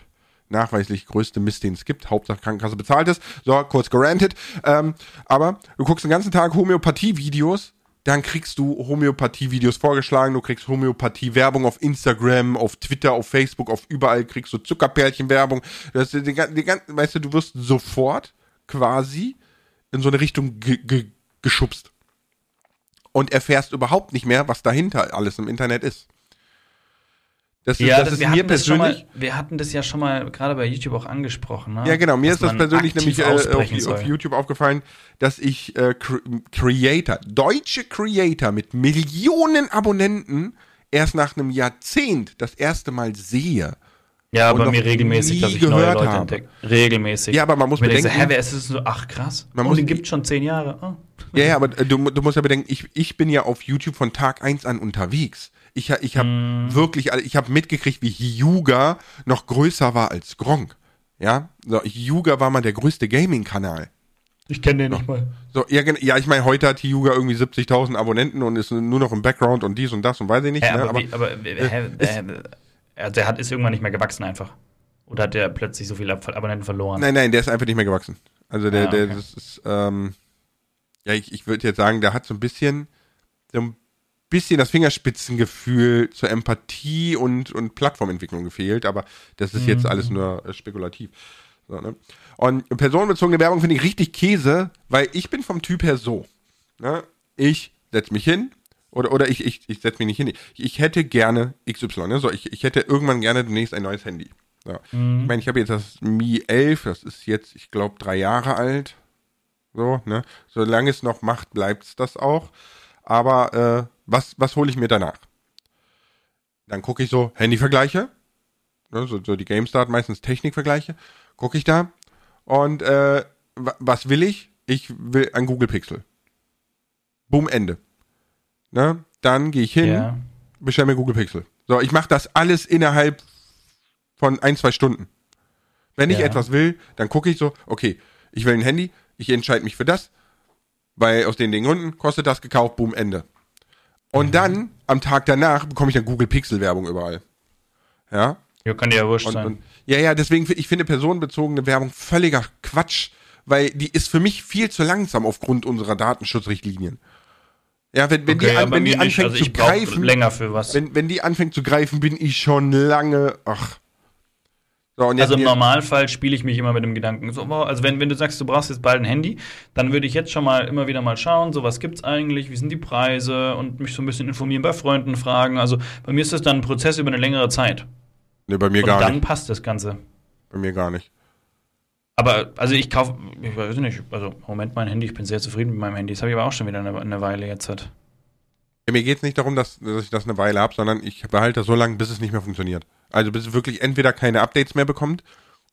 nachweislich größte Mist, den es gibt. Hauptsache Krankenkasse bezahlt ist. So, kurz gerantet. Ähm, aber du guckst den ganzen Tag Homöopathie-Videos, dann kriegst du Homöopathie-Videos vorgeschlagen, du kriegst Homöopathie-Werbung auf Instagram, auf Twitter, auf Facebook, auf überall kriegst du Zuckerpärchen-Werbung. weißt du, du wirst sofort quasi in so eine Richtung geschubst. Und erfährst überhaupt nicht mehr, was dahinter alles im Internet ist. Das, ja, das, das ist mir persönlich. Mal, wir hatten das ja schon mal gerade bei YouTube auch angesprochen. Ne? Ja, genau. Mir ist das persönlich nämlich äh, auf, auf, YouTube aufgefallen, dass ich äh, Creator, deutsche Creator mit Millionen Abonnenten erst nach einem Jahrzehnt das erste Mal sehe. Ja, bei mir regelmäßig, dass ich neue Leute habe. entdecke. Regelmäßig. Ja, aber man muss bedenken. So, hä, wer ist es so? Ach, krass. Man oh, muss, den gibt schon zehn Jahre. Oh. Ja, ja, aber du, du musst ja bedenken, ich, ich bin ja auf YouTube von Tag eins an unterwegs. Ich, ich habe mm. wirklich, ich habe mitgekriegt, wie Hyuga noch größer war als Gronk. Ja, so, Hyuga war mal der größte Gaming-Kanal. Ich kenne den nicht mal. So, ja, ja, ich meine, heute hat Hyuga irgendwie 70.000 Abonnenten und ist nur noch im Background und dies und das und weiß ich nicht. Hä, ne? aber, aber, wie, aber äh, äh, äh, der hat ist irgendwann nicht mehr gewachsen einfach. Oder hat der plötzlich so viele Abonnenten verloren? Nein, nein, der ist einfach nicht mehr gewachsen. Also der, ah, okay. der, das ist, ähm, ja, ich, ich würde jetzt sagen, der hat so ein bisschen, so ein bisschen das Fingerspitzengefühl zur Empathie und, und Plattformentwicklung gefehlt, aber das ist jetzt mhm. alles nur äh, spekulativ. So, ne? Und personenbezogene Werbung finde ich richtig Käse, weil ich bin vom Typ her so. Ne? Ich setze mich hin, oder, oder ich, ich, ich setze mich nicht hin. Ich, ich hätte gerne XY, ne? So, ich, ich hätte irgendwann gerne demnächst ein neues Handy. So. Mhm. Ich meine, ich habe jetzt das Mi 11, das ist jetzt, ich glaube, drei Jahre alt. So, ne? Solange es noch macht, bleibt es das auch. Aber äh, was, was hole ich mir danach? Dann gucke ich so Handyvergleiche. ne, so, so die GameStart, meistens Technikvergleiche, gucke ich da und äh, was will ich? Ich will ein Google Pixel. Boom, Ende. Ne? Dann gehe ich hin, ja. bestelle mir Google Pixel. So, ich mache das alles innerhalb von ein, zwei Stunden. Wenn ich ja. etwas will, dann gucke ich so, okay, ich will ein Handy, ich entscheide mich für das, weil aus den, den Gründen kostet das gekauft, boom, Ende. Und mhm. dann, am Tag danach, bekomme ich dann Google Pixel Werbung überall. Ja? Ja, kann ja wurscht und, sein. Und, ja, ja, deswegen, ich finde personenbezogene Werbung völliger Quatsch, weil die ist für mich viel zu langsam aufgrund unserer Datenschutzrichtlinien. Ja, wenn, wenn okay, die, an, wenn die anfängt also zu greifen, länger für was. Wenn, wenn die anfängt zu greifen, bin ich schon lange, ach. So, also im Normalfall spiele ich mich immer mit dem Gedanken. So, also wenn, wenn du sagst, du brauchst jetzt bald ein Handy, dann würde ich jetzt schon mal immer wieder mal schauen, so was gibt's eigentlich, wie sind die Preise und mich so ein bisschen informieren, bei Freunden fragen. Also bei mir ist das dann ein Prozess über eine längere Zeit. Nee, bei mir und gar nicht. Und dann passt das Ganze. Bei mir gar nicht. Aber, also ich kaufe, ich weiß nicht, also Moment, mein Handy, ich bin sehr zufrieden mit meinem Handy. Das habe ich aber auch schon wieder eine, eine Weile jetzt. Hat. Ja, mir geht es nicht darum, dass, dass ich das eine Weile habe, sondern ich behalte das so lange, bis es nicht mehr funktioniert. Also bis wirklich entweder keine Updates mehr bekommt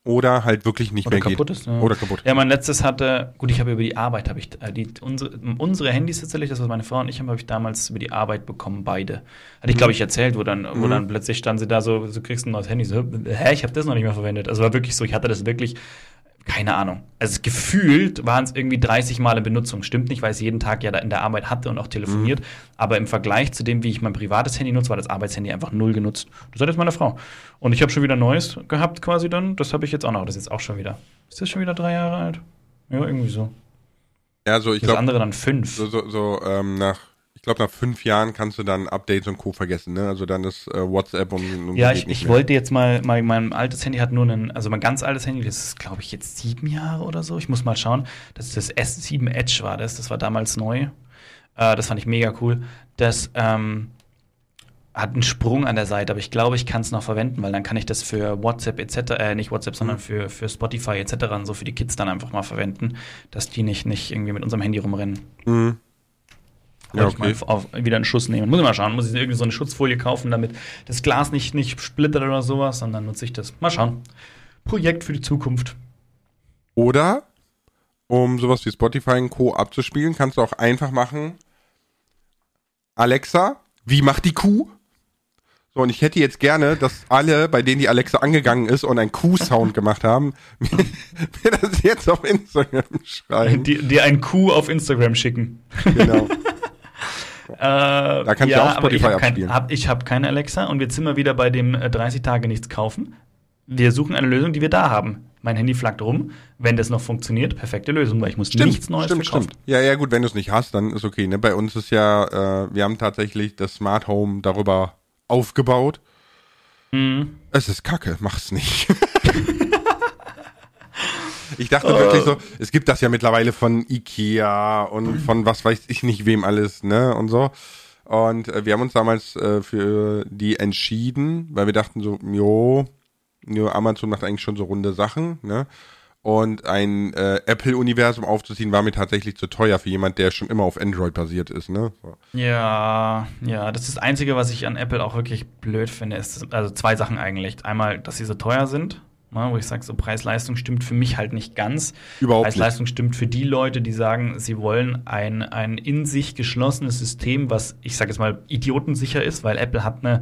oder halt wirklich nicht oder mehr kaputt geht. Ist, ja. Oder kaputt. Ja, mein letztes hatte, gut, ich habe über die Arbeit, habe ich, äh, die, unsere, unsere Handys tatsächlich, das was meine Frau und ich haben, habe ich damals über die Arbeit bekommen, beide. Hatte ich, glaube ich, erzählt, wo dann, wo mhm. dann plötzlich stand sie da so, du kriegst ein neues Handy, so, hä, ich habe das noch nicht mehr verwendet. Also war wirklich so, ich hatte das wirklich keine Ahnung. Also gefühlt waren es irgendwie 30 Mal in Benutzung. Stimmt nicht, weil ich es jeden Tag ja da in der Arbeit hatte und auch telefoniert. Mhm. Aber im Vergleich zu dem, wie ich mein privates Handy nutze, war das Arbeitshandy einfach null genutzt. Das hat jetzt meine Frau. Und ich habe schon wieder Neues gehabt quasi dann. Das habe ich jetzt auch noch. Das ist jetzt auch schon wieder. Ist das schon wieder drei Jahre alt? Ja, irgendwie so. Ja, so ich glaube. Das andere dann fünf. So, so, so ähm, nach glaube, nach fünf Jahren kannst du dann Updates und Co. vergessen, ne? Also dann ist äh, WhatsApp und, und Ja, ich, ich wollte jetzt mal, mal, mein altes Handy hat nur einen, also mein ganz altes Handy, das ist, glaube ich, jetzt sieben Jahre oder so. Ich muss mal schauen. Das ist das S7 Edge war das, das war damals neu. Äh, das fand ich mega cool. Das, ähm, hat einen Sprung an der Seite, aber ich glaube, ich kann es noch verwenden, weil dann kann ich das für WhatsApp etc., äh, nicht WhatsApp, sondern mhm. für, für Spotify etc. und so für die Kids dann einfach mal verwenden, dass die nicht, nicht irgendwie mit unserem Handy rumrennen. Mhm. Ja, okay. ich mal auf, wieder einen Schuss nehmen. Muss ich mal schauen. Muss ich irgendwie so eine Schutzfolie kaufen, damit das Glas nicht, nicht splittert oder sowas, und dann nutze ich das. Mal schauen. Projekt für die Zukunft. Oder, um sowas wie Spotify und Co. abzuspielen, kannst du auch einfach machen, Alexa, wie macht die Kuh? So, und ich hätte jetzt gerne, dass alle, bei denen die Alexa angegangen ist und einen Kuh-Sound gemacht haben, mir, mir, das jetzt auf Instagram schreiben. Die, dir ein Kuh auf Instagram schicken. Genau. Äh, da kannst ja, du auch Spotify ich abspielen. Kein, hab, ich habe keine Alexa und jetzt sind wir wieder bei dem äh, 30 Tage nichts kaufen. Wir suchen eine Lösung, die wir da haben. Mein Handy flackt rum. Wenn das noch funktioniert, perfekte Lösung, weil ich muss stimmt, nichts Neues stimmt, verkaufen. Stimmt. Ja, ja, gut, wenn du es nicht hast, dann ist okay. Ne? Bei uns ist ja, äh, wir haben tatsächlich das Smart Home darüber aufgebaut. Mhm. Es ist kacke, mach's nicht. Ich dachte uh. wirklich so, es gibt das ja mittlerweile von Ikea und von was weiß ich nicht wem alles, ne, und so. Und äh, wir haben uns damals äh, für die entschieden, weil wir dachten so, jo, jo, Amazon macht eigentlich schon so runde Sachen, ne? Und ein äh, Apple-Universum aufzuziehen, war mir tatsächlich zu teuer für jemand, der schon immer auf Android basiert ist, ne? So. Ja, ja, das ist das Einzige, was ich an Apple auch wirklich blöd finde, ist, also zwei Sachen eigentlich. Einmal, dass sie so teuer sind wo ich sage, so Preis-Leistung stimmt für mich halt nicht ganz. Überhaupt Preis-Leistung stimmt für die Leute, die sagen, sie wollen ein, ein in sich geschlossenes System, was, ich sage jetzt mal, idiotensicher ist, weil Apple hat eine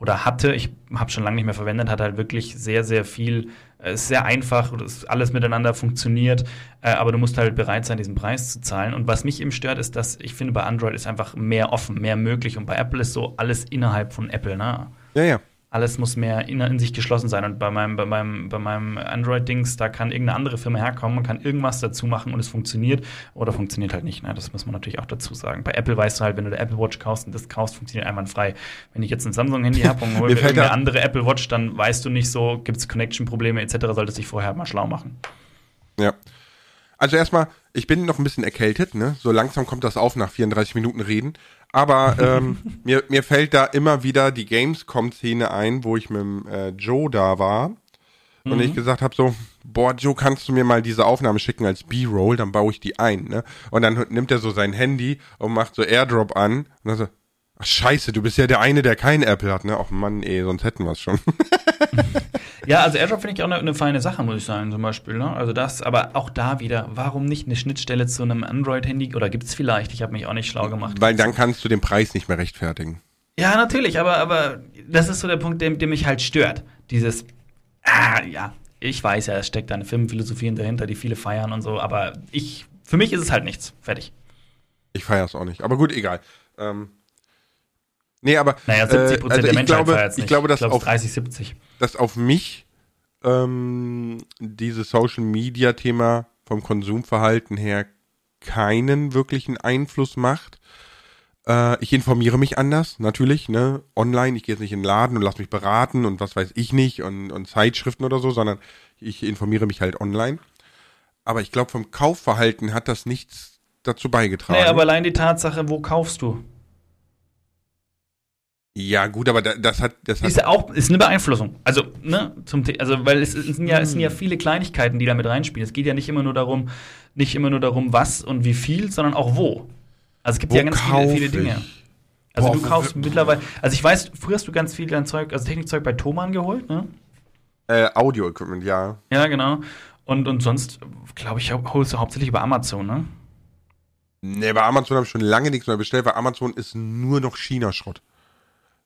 oder hatte, ich habe schon lange nicht mehr verwendet, hat halt wirklich sehr, sehr viel, äh, ist sehr einfach, alles miteinander funktioniert, äh, aber du musst halt bereit sein, diesen Preis zu zahlen. Und was mich eben stört, ist, dass ich finde, bei Android ist einfach mehr offen, mehr möglich und bei Apple ist so alles innerhalb von Apple, ne? Ja, ja alles muss mehr in, in, sich geschlossen sein. Und bei meinem, bei meinem, bei meinem Android-Dings, da kann irgendeine andere Firma herkommen und kann irgendwas dazu machen und es funktioniert oder funktioniert halt nicht. Ne? Das muss man natürlich auch dazu sagen. Bei Apple weißt du halt, wenn du der Apple Watch kaufst und das kaufst, funktioniert einwandfrei. Wenn ich jetzt ein Samsung-Handy habe und hole mir eine andere Apple Watch, dann weißt du nicht so, gibt es Connection-Probleme etc., solltest dich vorher mal schlau machen. Ja. Also erstmal, ich bin noch ein bisschen erkältet, ne? So langsam kommt das auf nach 34 Minuten Reden. Aber ähm, mir, mir fällt da immer wieder die Gamescom-Szene ein, wo ich mit dem, äh, Joe da war. Und mhm. ich gesagt habe so, boah, Joe, kannst du mir mal diese Aufnahme schicken als B-Roll, dann baue ich die ein, ne? Und dann nimmt er so sein Handy und macht so Airdrop an und dann so, ach scheiße, du bist ja der eine, der kein Apple hat, ne? Ach Mann, ey, sonst hätten wir es schon. Ja, also AirDrop finde ich auch eine, eine, feine Sache, muss ich sagen, zum Beispiel. Ne? Also das, aber auch da wieder, warum nicht eine Schnittstelle zu einem Android-Handy? Oder gibt es vielleicht? Ich habe mich auch nicht schlau gemacht. Weil dann kannst du den Preis nicht mehr rechtfertigen. Ja, natürlich, aber, aber das ist so der Punkt, der, der mich halt stört. Dieses, ah, ja, ich weiß ja, es steckt da eine Firmenphilosophie dahinter, die viele feiern und so, aber ich, für mich ist es halt nichts. Fertig. Ich feiere es auch nicht. Aber gut, egal. Ähm, nee, aber. Naja, 70 Prozent äh, also der Menschheit feiert es nicht. Ich glaube, dass ich auf, 30, 70. Dass auf mich ähm, dieses Social Media Thema vom Konsumverhalten her keinen wirklichen Einfluss macht. Äh, ich informiere mich anders, natürlich, ne? Online. Ich gehe jetzt nicht in den Laden und lasse mich beraten und was weiß ich nicht und, und Zeitschriften oder so, sondern ich informiere mich halt online. Aber ich glaube, vom Kaufverhalten hat das nichts dazu beigetragen. Naja, aber allein die Tatsache, wo kaufst du? Ja, gut, aber das hat. Das hat ist auch ist eine Beeinflussung. Also, ne, zum also weil es, es, sind ja, es sind ja hm. viele Kleinigkeiten, die da mit reinspielen. Es geht ja nicht immer nur darum, nicht immer nur darum, was und wie viel, sondern auch wo. Also es gibt wo ja ganz viele, viele Dinge. Also Boah, du kaufst mittlerweile, also ich weiß, früher hast du ganz viel dein Zeug, also Technikzeug bei Thomann geholt, ne? Äh, Audio-Equipment, ja. Ja, genau. Und, und sonst, glaube ich, holst du hauptsächlich über Amazon, ne? Ne, bei Amazon habe ich schon lange nichts mehr bestellt, weil Amazon ist nur noch China-Schrott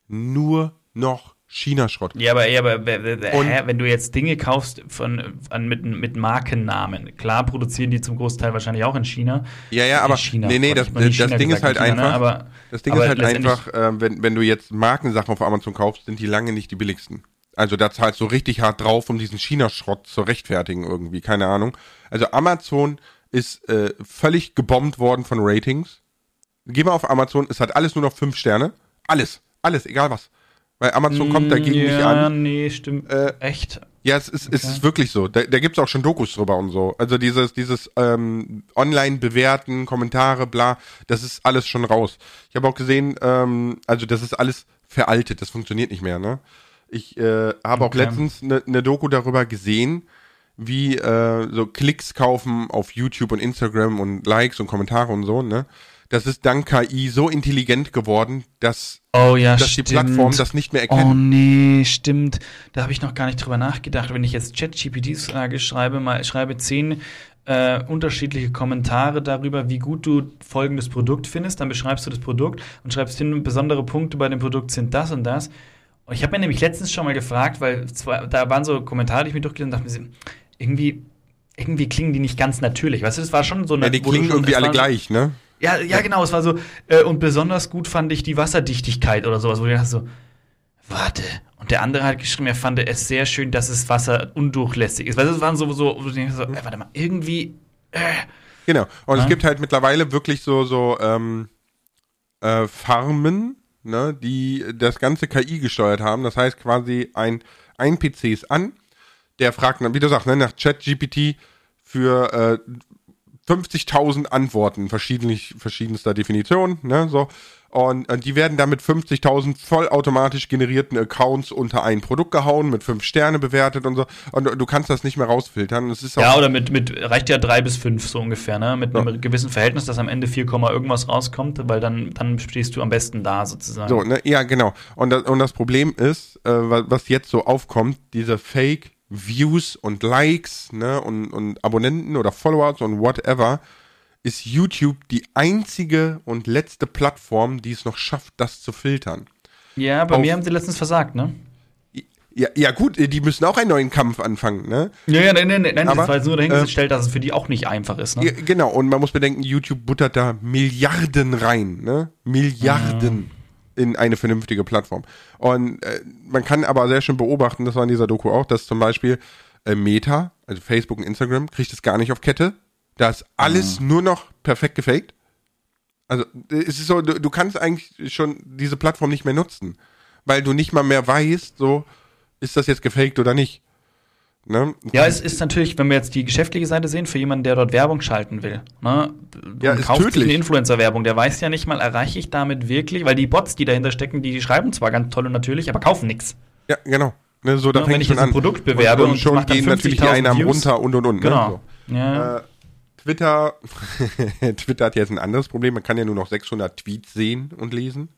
nur noch China-Schrott. Ja, aber, ja, aber hä, wenn du jetzt Dinge kaufst von, an, mit, mit Markennamen, klar produzieren die zum Großteil wahrscheinlich auch in China. Ja, ja, aber China, nee, nee, das, das, das Ding ist halt China, einfach, aber, das Ding ist halt einfach, äh, wenn, wenn du jetzt Markensachen auf Amazon kaufst, sind die lange nicht die billigsten. Also da zahlst du richtig hart drauf, um diesen China-Schrott zu rechtfertigen irgendwie, keine Ahnung. Also Amazon ist äh, völlig gebombt worden von Ratings. Geh mal auf Amazon, es hat alles nur noch fünf Sterne. Alles. Alles, egal was. Weil Amazon kommt dagegen ja, nicht an. Ja, nee, stimmt. Äh, Echt? Ja, es ist, okay. es ist wirklich so. Da, da gibt es auch schon Dokus drüber und so. Also dieses, dieses ähm, Online-Bewerten, Kommentare, bla, das ist alles schon raus. Ich habe auch gesehen, ähm, also das ist alles veraltet, das funktioniert nicht mehr, ne? Ich äh, habe okay. auch letztens eine ne Doku darüber gesehen, wie äh, so Klicks kaufen auf YouTube und Instagram und Likes und Kommentare und so, ne? Das ist dank KI so intelligent geworden, dass, oh, ja, dass die Plattform das nicht mehr erkennt. Oh nee, stimmt. Da habe ich noch gar nicht drüber nachgedacht. Wenn ich jetzt ChatGPT sage, schreibe mal, schreibe zehn äh, unterschiedliche Kommentare darüber, wie gut du folgendes Produkt findest, dann beschreibst du das Produkt und schreibst hin, besondere Punkte bei dem Produkt sind das und das. Und ich habe mir nämlich letztens schon mal gefragt, weil zwar, da waren so Kommentare, die ich mir durchgelesen habe, dachte mir, irgendwie, irgendwie klingen die nicht ganz natürlich. Weißt du, das war schon so eine. Ja, die klingen irgendwie alle gleich, ne? Ja, ja, genau, es war so, äh, und besonders gut fand ich die Wasserdichtigkeit oder sowas, wo ich dachte so, warte. Und der andere hat geschrieben, er fand es sehr schön, dass es Wasser undurchlässig ist. Weil das waren so, so, so äh, warte mal, irgendwie. Äh. Genau. Und ja? es gibt halt mittlerweile wirklich so, so ähm, äh, Farmen, ne, die das ganze KI gesteuert haben. Das heißt quasi ein, ein PC ist an, der fragt, wie du sagst, ne, nach ChatGPT für äh, 50.000 Antworten verschiedentlich, verschiedenster Definition, ne, so. Und, und die werden dann mit 50.000 vollautomatisch generierten Accounts unter ein Produkt gehauen, mit fünf Sterne bewertet und so. Und du kannst das nicht mehr rausfiltern. Ja, oder mit, mit, reicht ja drei bis fünf so ungefähr, ne? Mit ja. einem gewissen Verhältnis, dass am Ende 4, irgendwas rauskommt, weil dann, dann stehst du am besten da sozusagen. So, ne, ja, genau. Und das, und das Problem ist, äh, was jetzt so aufkommt, diese Fake Views und Likes ne, und, und Abonnenten oder Followers und whatever, ist YouTube die einzige und letzte Plattform, die es noch schafft, das zu filtern. Ja, bei Auf, mir haben sie letztens versagt, ne? Ja, ja, gut, die müssen auch einen neuen Kampf anfangen, ne? Ja, ja, nein, nein, nein, nein das war jetzt nur dahingestellt, äh, dass es für die auch nicht einfach ist, ne? Ja, genau, und man muss bedenken, YouTube buttert da Milliarden rein, ne? Milliarden. In eine vernünftige Plattform. Und äh, man kann aber sehr schön beobachten, das war in dieser Doku auch, dass zum Beispiel äh, Meta, also Facebook und Instagram, kriegt es gar nicht auf Kette. Da ist alles mhm. nur noch perfekt gefaked. Also es ist so, du, du kannst eigentlich schon diese Plattform nicht mehr nutzen, weil du nicht mal mehr weißt, so ist das jetzt gefaked oder nicht. Ne? Ja, es ist natürlich, wenn wir jetzt die geschäftliche Seite sehen, für jemanden, der dort Werbung schalten will. Ne? Ja, ist kauft tödlich. eine Influencer-Werbung, der weiß ja nicht mal, erreiche ich damit wirklich, weil die Bots, die dahinter stecken, die, die schreiben zwar ganz toll und natürlich, aber kaufen nichts. Ja, genau. Ne, so, da ja, wenn ich jetzt ein Produkt bewerbe und, und schon gehen natürlich die Einnahmen Views. runter und und und. Ne? Genau. Ne? So. Ja. Äh, Twitter, Twitter hat jetzt ein anderes Problem. Man kann ja nur noch 600 Tweets sehen und lesen.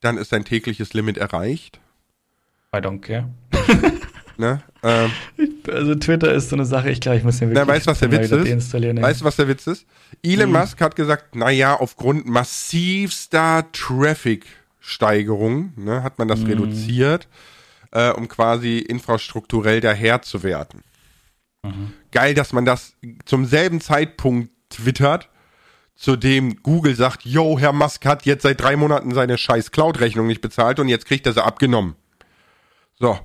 Dann ist sein tägliches Limit erreicht. I don't care. Ne? Ähm, also Twitter ist so eine Sache, ich glaube, ich muss mir wirklich. Na, weißt du, was der Witz ist? Weißt du, was der Witz ist? Elon hm. Musk hat gesagt, naja, aufgrund massivster Traffic-Steigerung ne, hat man das hm. reduziert, äh, um quasi infrastrukturell daher zu werten. Mhm. Geil, dass man das zum selben Zeitpunkt twittert, zu dem Google sagt, yo, Herr Musk hat jetzt seit drei Monaten seine scheiß Cloud-Rechnung nicht bezahlt und jetzt kriegt er sie abgenommen. So.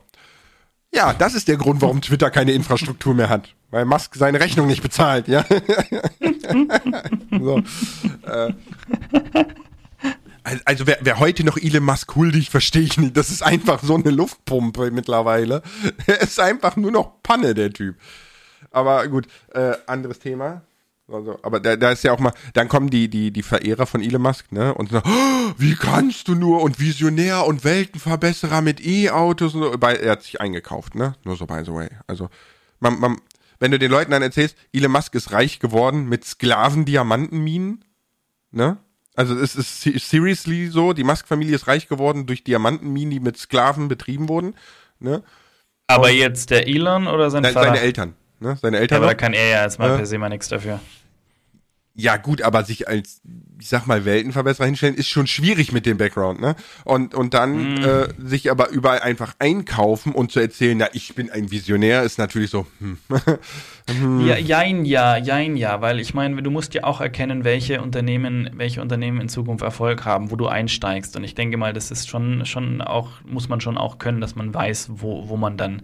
Ja, das ist der Grund, warum Twitter keine Infrastruktur mehr hat. Weil Musk seine Rechnung nicht bezahlt, ja. so. Äh. Also wer, wer heute noch Elon Musk huldigt, verstehe ich nicht. Das ist einfach so eine Luftpumpe mittlerweile. Er ist einfach nur noch Panne, der Typ. Aber gut, äh, anderes Thema. Also, aber da, da ist ja auch mal, dann kommen die, die, die Verehrer von Elon Musk, ne? Und sagen, oh, wie kannst du nur und Visionär und Weltenverbesserer mit E-Autos und so. er hat sich eingekauft, ne? Nur so by the way. Also, man, man, wenn du den Leuten dann erzählst, Elon Musk ist reich geworden mit Sklaven-Diamantenminen, ne? Also es ist seriously so, die Musk-Familie ist reich geworden durch Diamantenminen, die mit Sklaven betrieben wurden, ne? Aber und, jetzt der Elon oder sein Vater? Seine Eltern. Ne? Seine Eltern. Ja, aber da kann er ja jetzt mal äh, per se mal nichts dafür. Ja, gut, aber sich als, ich sag mal, Weltenverbesserer hinstellen, ist schon schwierig mit dem Background, ne? Und, und dann mm. äh, sich aber überall einfach einkaufen und zu erzählen, na, ich bin ein Visionär, ist natürlich so, hm. hm. Ja, jein, ja, jein, ja, weil ich meine, du musst ja auch erkennen, welche Unternehmen, welche Unternehmen in Zukunft Erfolg haben, wo du einsteigst. Und ich denke mal, das ist schon, schon auch, muss man schon auch können, dass man weiß, wo, wo man dann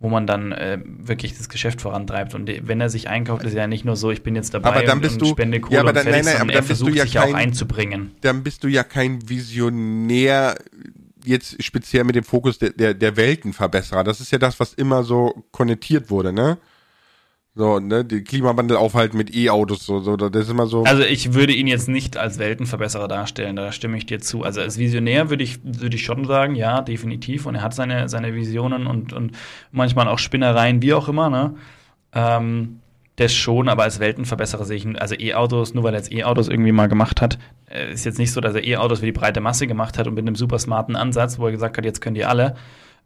wo man dann äh, wirklich das Geschäft vorantreibt. Und wenn er sich einkauft, ist ja nicht nur so, ich bin jetzt dabei aber dann bist und, und spende Kohle ja, aber dann, fertig, nein, nein, aber er versucht ja sich kein, auch einzubringen. Dann bist du ja kein Visionär jetzt speziell mit dem Fokus der, der, der Weltenverbesserer. Das ist ja das, was immer so konnotiert wurde, ne? So, ne, den Klimawandel aufhalten mit E-Autos, so, so, das ist immer so. Also ich würde ihn jetzt nicht als Weltenverbesserer darstellen, da stimme ich dir zu. Also als Visionär würde ich, würde ich schon sagen, ja, definitiv. Und er hat seine, seine Visionen und, und manchmal auch Spinnereien, wie auch immer, ne? Ähm, das schon, aber als Weltenverbesserer sehe ich ihn, also E-Autos, nur weil er jetzt E-Autos irgendwie mal gemacht hat, äh, ist jetzt nicht so, dass er E-Autos für die breite Masse gemacht hat und mit einem super smarten Ansatz, wo er gesagt hat, jetzt könnt ihr alle,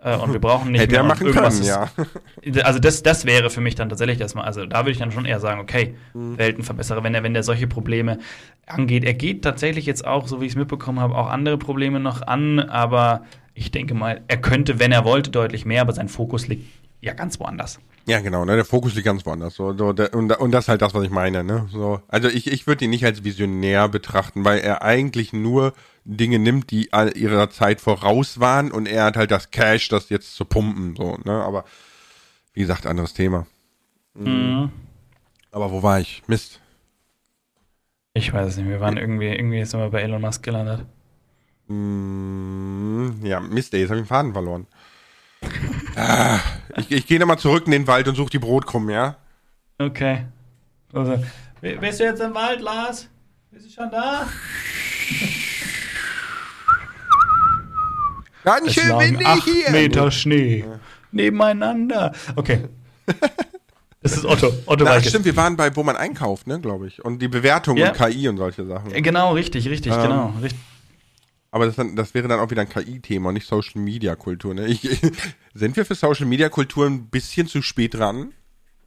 äh, und wir brauchen nicht Hätte mehr machen irgendwas. Können, ja. Also das, das wäre für mich dann tatsächlich erstmal, also da würde ich dann schon eher sagen, okay, mhm. Weltenverbesserer, wenn er, wenn der solche Probleme angeht. Er geht tatsächlich jetzt auch, so wie ich es mitbekommen habe, auch andere Probleme noch an, aber ich denke mal, er könnte, wenn er wollte, deutlich mehr, aber sein Fokus liegt ja ganz woanders. Ja, genau, ne, der Fokus liegt ganz woanders. So, so, der, und, und das ist halt das, was ich meine. Ne? So, also ich, ich würde ihn nicht als Visionär betrachten, weil er eigentlich nur Dinge nimmt, die ihrer Zeit voraus waren und er hat halt das Cash, das jetzt zu pumpen. So, ne? Aber wie gesagt, anderes Thema. Mhm. Aber wo war ich? Mist. Ich weiß es nicht. Wir waren irgendwie, irgendwie sind wir bei Elon Musk gelandet. Mm, ja, Mist, ey, jetzt habe ich den Faden verloren. Ah, ich ich gehe nochmal zurück in den Wald und suche die Brotkrumm, ja? Okay. Also, bist du jetzt im Wald, Lars? Bist du schon da? Ganz schön windig acht hier. Meter Schnee ja. nebeneinander. Okay. Das ist Otto. Otto Na, stimmt, wir waren bei, wo man einkauft, ne, glaube ich. Und die Bewertung ja. und KI und solche Sachen. Genau, richtig, richtig, ähm, genau. Richtig. Aber das, dann, das, wäre dann auch wieder ein KI-Thema, nicht Social Media Kultur. Ne? Ich, sind wir für Social Media Kultur ein bisschen zu spät dran?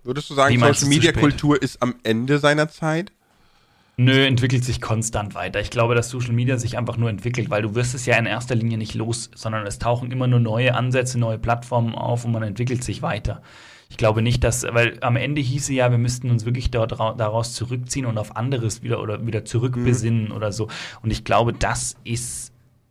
Würdest du sagen, Social Media Kultur ist am Ende seiner Zeit? Nö, entwickelt sich konstant weiter. Ich glaube, dass Social Media sich einfach nur entwickelt, weil du wirst es ja in erster Linie nicht los, sondern es tauchen immer nur neue Ansätze, neue Plattformen auf und man entwickelt sich weiter. Ich glaube nicht, dass, weil am Ende hieße ja, wir müssten uns wirklich dort, daraus zurückziehen und auf anderes wieder oder wieder zurückbesinnen mhm. oder so. Und ich glaube, das ist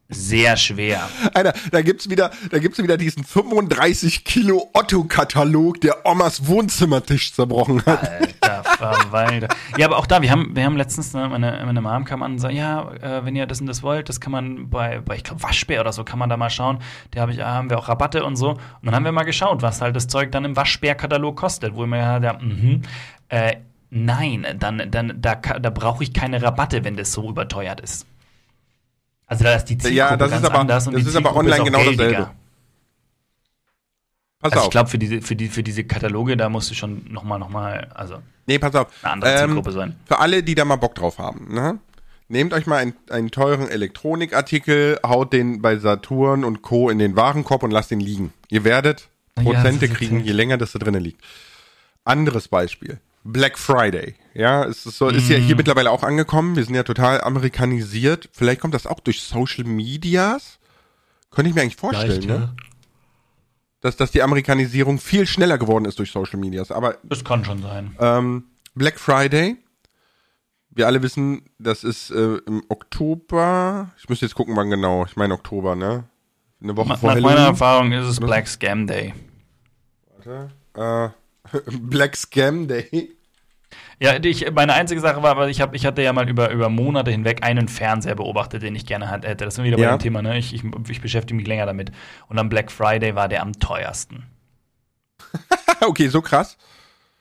sehr schwer. Alter, da gibt's wieder, da gibt's wieder diesen 35 Kilo Otto-Katalog, der Omas Wohnzimmertisch zerbrochen hat. Alter, Verwalter. ja, aber auch da, wir haben, wir haben letztens, ne, meine, meine Mom kam an und sagt, ja, äh, wenn ihr das und das wollt, das kann man bei, bei ich glaube, Waschbär oder so, kann man da mal schauen. Da hab ich, haben wir auch Rabatte und so. Und dann haben wir mal geschaut, was halt das Zeug dann im Waschbär-Katalog kostet, wo wir ja, ja mhm, äh, nein, dann, dann, da, da brauche ich keine Rabatte, wenn das so überteuert ist. Also da ist die Zielgruppe ja, das ganz ist aber, anders und das die ist aber online ist genau geldiger. dasselbe. Pass also auf. ich glaube, für diese, für, die, für diese Kataloge, da musst du schon nochmal, nochmal, also nee, pass auf. eine andere ähm, Zielgruppe sein. Für alle, die da mal Bock drauf haben, ne? Nehmt euch mal einen, einen teuren Elektronikartikel, haut den bei Saturn und Co. in den Warenkorb und lasst ihn liegen. Ihr werdet Prozente ja, kriegen, je länger das da drinnen liegt. Anderes Beispiel. Black Friday. Ja, es ist, so, ist ja hier mhm. mittlerweile auch angekommen. Wir sind ja total amerikanisiert. Vielleicht kommt das auch durch Social Medias. Könnte ich mir eigentlich vorstellen, Leicht, ne? Dass, dass die Amerikanisierung viel schneller geworden ist durch Social Medias. Aber. Das kann schon sein. Ähm, Black Friday. Wir alle wissen, das ist äh, im Oktober. Ich müsste jetzt gucken, wann genau. Ich meine Oktober, ne? Eine Woche vor Nach meiner Erfahrung ist es Black Scam Day. Warte. Äh, Black Scam Day. Ja, ich, meine einzige Sache war, aber ich, hab, ich hatte ja mal über, über Monate hinweg einen Fernseher beobachtet, den ich gerne hätte. Das ist wieder ja. bei dem Thema, ne? Ich, ich, ich beschäftige mich länger damit. Und am Black Friday war der am teuersten. okay, so krass.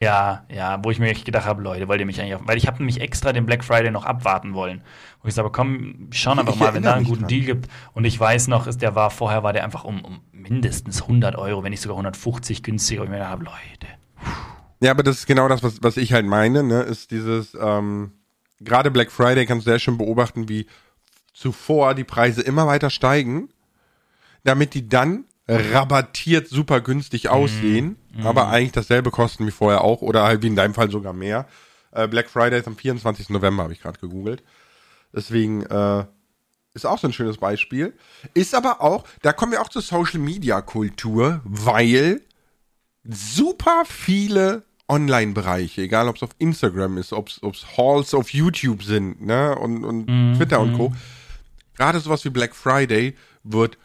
Ja, ja, wo ich mir echt gedacht habe, Leute, wollt ihr mich eigentlich auf. Weil ich habe nämlich extra den Black Friday noch abwarten wollen. Wo ich sage, komm, schauen einfach mal, wenn da einen guten dran. Deal gibt. Und ich weiß noch, ist, der war vorher war der einfach um, um mindestens 100 Euro, wenn nicht sogar 150 günstiger. Und ich mir gedacht habe, Leute. Ja, aber das ist genau das, was, was ich halt meine, ne, ist dieses, ähm, gerade Black Friday kannst du sehr schön beobachten, wie zuvor die Preise immer weiter steigen, damit die dann rabattiert super günstig aussehen, mm, aber eigentlich dasselbe kosten wie vorher auch oder halt wie in deinem Fall sogar mehr. Äh, Black Friday ist am 24. November, habe ich gerade gegoogelt. Deswegen äh, ist auch so ein schönes Beispiel. Ist aber auch, da kommen wir auch zur Social Media Kultur, weil super viele Online-Bereiche, egal ob es auf Instagram ist, ob es Halls auf YouTube sind, ne, und, und mm, Twitter und Co. Mhm. Gerade sowas wie Black Friday wird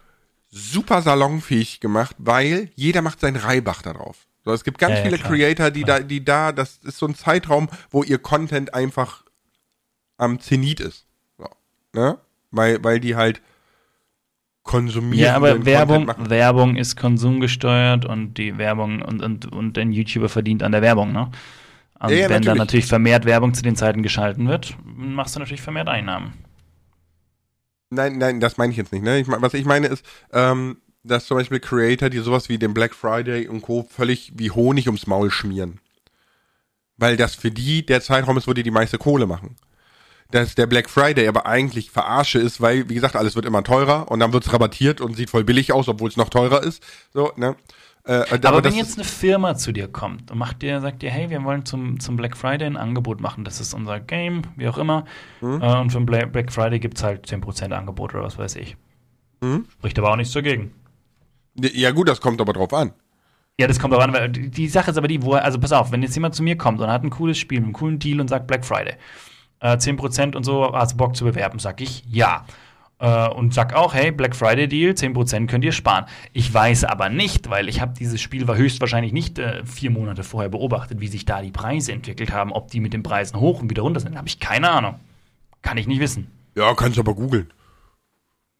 super salonfähig gemacht, weil jeder macht seinen Reibach darauf. So, es gibt ganz ja, viele ja, Creator, die da, die da, das ist so ein Zeitraum, wo ihr Content einfach am Zenit ist. So, ne? Weil, weil die halt konsumieren. Ja, aber Werbung, Werbung ist konsumgesteuert und die Werbung und, und, und ein YouTuber verdient an der Werbung, ne? Und ja, wenn natürlich. dann natürlich vermehrt Werbung zu den Zeiten geschalten wird, machst du natürlich vermehrt Einnahmen. Nein, nein, das meine ich jetzt nicht. Ne? Ich, was ich meine ist, ähm, dass zum Beispiel Creator, die sowas wie den Black Friday und Co. völlig wie Honig ums Maul schmieren. Weil das für die der Zeitraum ist, wo die die meiste Kohle machen. Dass der Black Friday aber eigentlich Verarsche ist, weil, wie gesagt, alles wird immer teurer und dann wird es rabattiert und sieht voll billig aus, obwohl es noch teurer ist. So, ne? Äh, aber, aber wenn jetzt eine Firma zu dir kommt und macht dir, sagt dir, hey, wir wollen zum, zum Black Friday ein Angebot machen, das ist unser Game, wie auch immer. Mhm. Äh, und für den Black Friday gibt es halt 10% Angebot oder was weiß ich. Mhm. Spricht aber auch nichts dagegen. Ja, gut, das kommt aber drauf an. Ja, das kommt aber an, weil die Sache ist aber die, wo, also pass auf, wenn jetzt jemand zu mir kommt und hat ein cooles Spiel, einen coolen Deal und sagt Black Friday, äh, 10% und so, hast du Bock zu bewerben, sag ich ja äh, und sag auch, hey, Black Friday Deal, 10% könnt ihr sparen. Ich weiß aber nicht, weil ich habe dieses Spiel war höchstwahrscheinlich nicht äh, vier Monate vorher beobachtet, wie sich da die Preise entwickelt haben, ob die mit den Preisen hoch und wieder runter sind, habe ich keine Ahnung. Kann ich nicht wissen. Ja, kannst du aber googeln.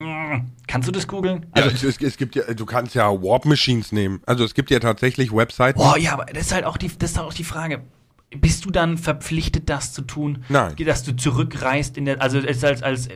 Hm, kannst du das googeln? Also, ja, es, es, gibt ja, du kannst ja Warp Machines nehmen. Also es gibt ja tatsächlich Websites. Boah, ja, aber das ist halt auch die, das ist auch die Frage bist du dann verpflichtet, das zu tun? Nein. Dass du zurückreist in der, also als, als,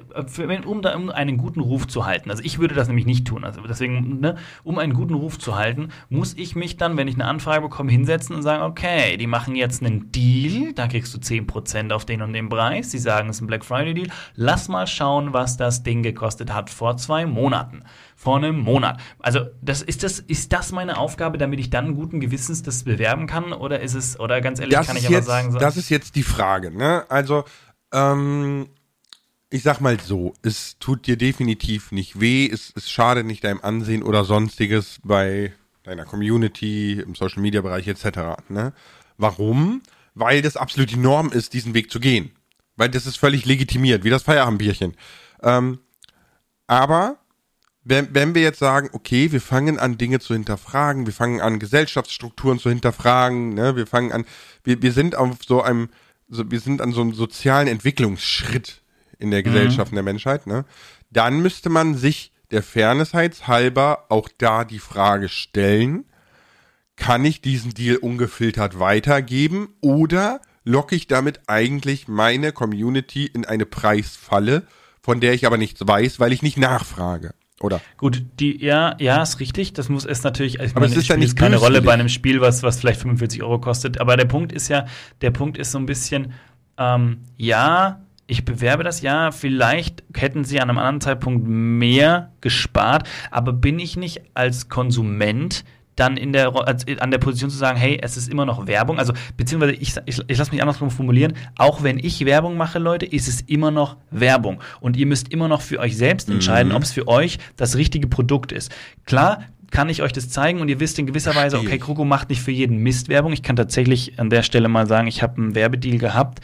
um, da, um einen guten Ruf zu halten. Also ich würde das nämlich nicht tun. Also deswegen, ne, um einen guten Ruf zu halten, muss ich mich dann, wenn ich eine Anfrage bekomme, hinsetzen und sagen, okay, die machen jetzt einen Deal, da kriegst du 10% auf den und den Preis. Sie sagen, es ist ein Black Friday Deal. Lass mal schauen, was das Ding gekostet hat vor zwei Monaten vor einem Monat. Also, das, ist, das, ist das meine Aufgabe, damit ich dann guten Gewissens das bewerben kann? Oder ist es, oder ganz ehrlich, das kann ich aber jetzt, sagen. So das ist jetzt die Frage, ne? Also, ähm, ich sag mal so, es tut dir definitiv nicht weh, es, es schadet nicht deinem Ansehen oder sonstiges bei deiner Community, im Social Media Bereich etc. Ne? Warum? Weil das absolut die Norm ist, diesen Weg zu gehen. Weil das ist völlig legitimiert, wie das Feierabendbierchen. Ähm, aber wenn, wenn wir jetzt sagen, okay, wir fangen an, Dinge zu hinterfragen, wir fangen an, Gesellschaftsstrukturen zu hinterfragen, ne, wir fangen an, wir, wir sind auf so einem, so, wir sind an so einem sozialen Entwicklungsschritt in der mhm. Gesellschaft, mhm. in der Menschheit, ne, dann müsste man sich der Fairness halber auch da die Frage stellen, kann ich diesen Deal ungefiltert weitergeben oder locke ich damit eigentlich meine Community in eine Preisfalle, von der ich aber nichts weiß, weil ich nicht nachfrage? Oder? Gut, die, ja, ja, ist richtig. Das muss es natürlich, ich aber meine, es ist ja nicht keine Rolle bei einem Spiel, was, was vielleicht 45 Euro kostet. Aber der Punkt ist ja, der Punkt ist so ein bisschen, ähm, ja, ich bewerbe das ja, vielleicht hätten sie an einem anderen Zeitpunkt mehr gespart, aber bin ich nicht als Konsument dann in der, an der Position zu sagen, hey, es ist immer noch Werbung. Also, beziehungsweise ich, ich, ich lasse mich andersrum formulieren, auch wenn ich Werbung mache, Leute, ist es immer noch Werbung. Und ihr müsst immer noch für euch selbst entscheiden, mhm. ob es für euch das richtige Produkt ist. Klar, kann ich euch das zeigen und ihr wisst in gewisser Weise, okay, Kroko macht nicht für jeden Mist Werbung. Ich kann tatsächlich an der Stelle mal sagen, ich habe einen Werbedeal gehabt,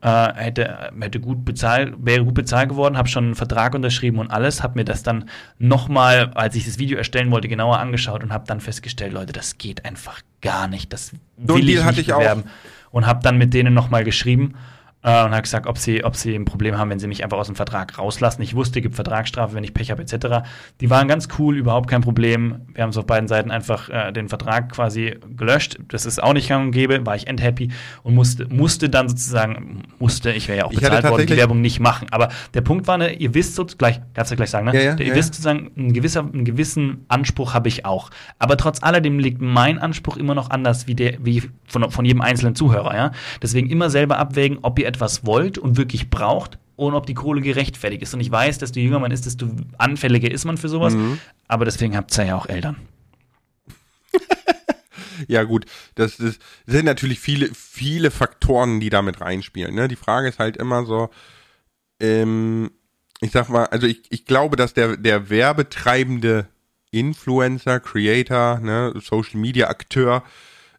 äh, hätte, hätte gut bezahlt, wäre gut bezahlt geworden, habe schon einen Vertrag unterschrieben und alles, habe mir das dann nochmal, als ich das Video erstellen wollte, genauer angeschaut und habe dann festgestellt, Leute, das geht einfach gar nicht. Das will so ich nicht bewerben. Und habe dann mit denen nochmal geschrieben äh, und hat gesagt, ob sie, ob sie ein Problem haben, wenn sie mich einfach aus dem Vertrag rauslassen. Ich wusste, es gibt Vertragsstrafe, wenn ich Pech habe, etc. Die waren ganz cool, überhaupt kein Problem. Wir haben es auf beiden Seiten einfach äh, den Vertrag quasi gelöscht. Das ist auch nicht gang und gäbe, war ich endhappy und musste, musste dann sozusagen, musste, ich wäre ja auch bezahlt worden, die Werbung nicht machen. Aber der Punkt war, ne, ihr wisst so, gleich, kannst du gleich sagen, ne? Ja, ja, ihr ja, wisst sozusagen, ein gewisser, einen gewissen Anspruch habe ich auch. Aber trotz alledem liegt mein Anspruch immer noch anders wie der, wie von, von jedem einzelnen Zuhörer, ja. Deswegen immer selber abwägen, ob ihr etwas wollt und wirklich braucht und ob die Kohle gerechtfertigt ist. Und ich weiß, desto jünger man ist, desto anfälliger ist man für sowas. Mhm. Aber deswegen habt ihr ja auch Eltern. ja, gut. Das, das, sind natürlich viele, viele Faktoren, die damit reinspielen. Ne? Die Frage ist halt immer so, ähm, ich sag mal, also ich, ich glaube, dass der, der werbetreibende Influencer, Creator, ne, Social Media Akteur,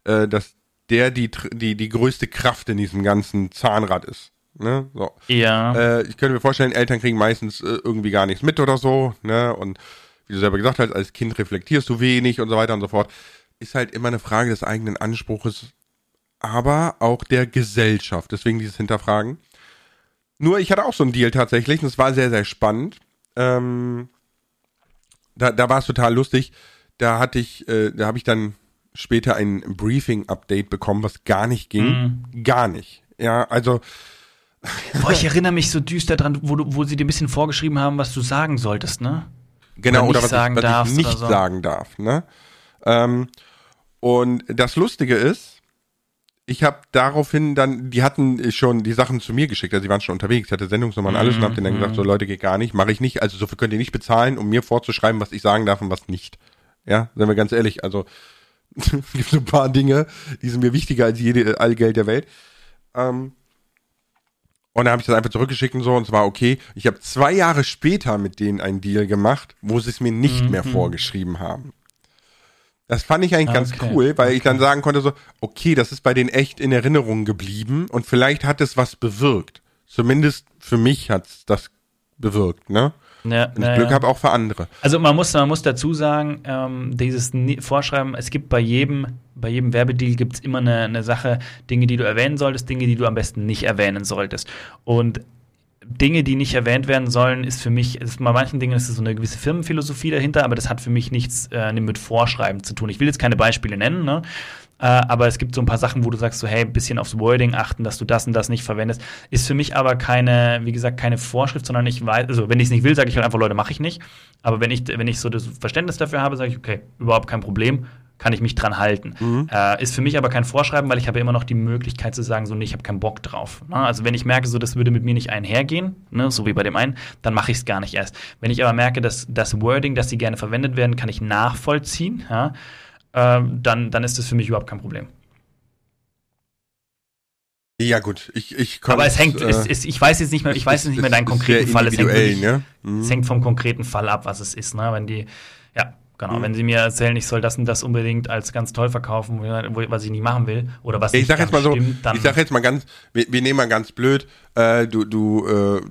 äh, dass der die, die, die größte Kraft in diesem ganzen Zahnrad ist. Ne? So. Ja. Äh, ich könnte mir vorstellen, Eltern kriegen meistens äh, irgendwie gar nichts mit oder so, ne? Und wie du selber gesagt hast, als Kind reflektierst du wenig und so weiter und so fort. Ist halt immer eine Frage des eigenen Anspruches, aber auch der Gesellschaft. Deswegen dieses Hinterfragen. Nur, ich hatte auch so einen Deal tatsächlich und es war sehr, sehr spannend. Ähm, da da war es total lustig. Da hatte ich, äh, da habe ich dann später ein Briefing-Update bekommen, was gar nicht ging. Mhm. Gar nicht. Ja, also. Boah, ich erinnere mich so düster dran, wo, du, wo sie dir ein bisschen vorgeschrieben haben, was du sagen solltest, ne? Genau, oder, oder was, sagen ich, was ich nicht so. sagen darf, ne? Ähm, und das Lustige ist, ich habe daraufhin dann, die hatten schon die Sachen zu mir geschickt, also die waren schon unterwegs, ich hatte Sendungsnummern und alles und hab denen dann gesagt, so mhm. Leute, geht gar nicht, mache ich nicht, also so viel könnt ihr nicht bezahlen, um mir vorzuschreiben, was ich sagen darf und was nicht. Ja, seien wir ganz ehrlich, also gibt so ein paar Dinge, die sind mir wichtiger als jede, all Geld der Welt. Ähm, und dann habe ich das einfach zurückgeschickt und so und es war okay. Ich habe zwei Jahre später mit denen einen Deal gemacht, wo sie es mir nicht mhm. mehr vorgeschrieben haben. Das fand ich eigentlich okay. ganz cool, weil okay. ich dann sagen konnte so, okay, das ist bei denen echt in Erinnerung geblieben und vielleicht hat es was bewirkt. Zumindest für mich hat es das bewirkt, ne? Ja, Wenn ich Glück ja. habe, auch für andere. Also man muss, man muss dazu sagen, ähm, dieses Vorschreiben, es gibt bei jedem, bei jedem Werbedeal gibt es immer eine, eine Sache, Dinge, die du erwähnen solltest, Dinge, die du am besten nicht erwähnen solltest. Und Dinge, die nicht erwähnt werden sollen, ist für mich, ist bei manchen Dingen ist so eine gewisse Firmenphilosophie dahinter, aber das hat für mich nichts äh, mit Vorschreiben zu tun. Ich will jetzt keine Beispiele nennen, ne? Äh, aber es gibt so ein paar Sachen, wo du sagst so, hey, ein bisschen aufs Wording achten, dass du das und das nicht verwendest. Ist für mich aber keine, wie gesagt, keine Vorschrift, sondern ich weiß, also wenn ich es nicht will, sage ich halt einfach, Leute, mache ich nicht. Aber wenn ich, wenn ich so das Verständnis dafür habe, sage ich, okay, überhaupt kein Problem, kann ich mich dran halten. Mhm. Äh, ist für mich aber kein Vorschreiben, weil ich habe immer noch die Möglichkeit zu sagen, so, nee, ich habe keinen Bock drauf. Ne? Also wenn ich merke, so, das würde mit mir nicht einhergehen, ne, so wie bei dem einen, dann mache ich es gar nicht erst. Wenn ich aber merke, dass das Wording, dass sie gerne verwendet werden, kann ich nachvollziehen, ja, ähm, dann, dann ist das für mich überhaupt kein Problem. Ja gut, ich ich Aber es hängt, äh, es, es, ich weiß jetzt nicht mehr, ich weiß jetzt nicht mehr deinen konkreten Fall. Es hängt, wirklich, ne? mhm. es hängt vom konkreten Fall ab, was es ist. Ne? Wenn die, ja, genau, mhm. wenn sie mir erzählen, ich soll das und das unbedingt als ganz toll verkaufen, was ich nicht machen will oder was ich sag jetzt mal so, stimmt, ich sag jetzt mal ganz, wir, wir nehmen mal ganz blöd, äh, du du äh,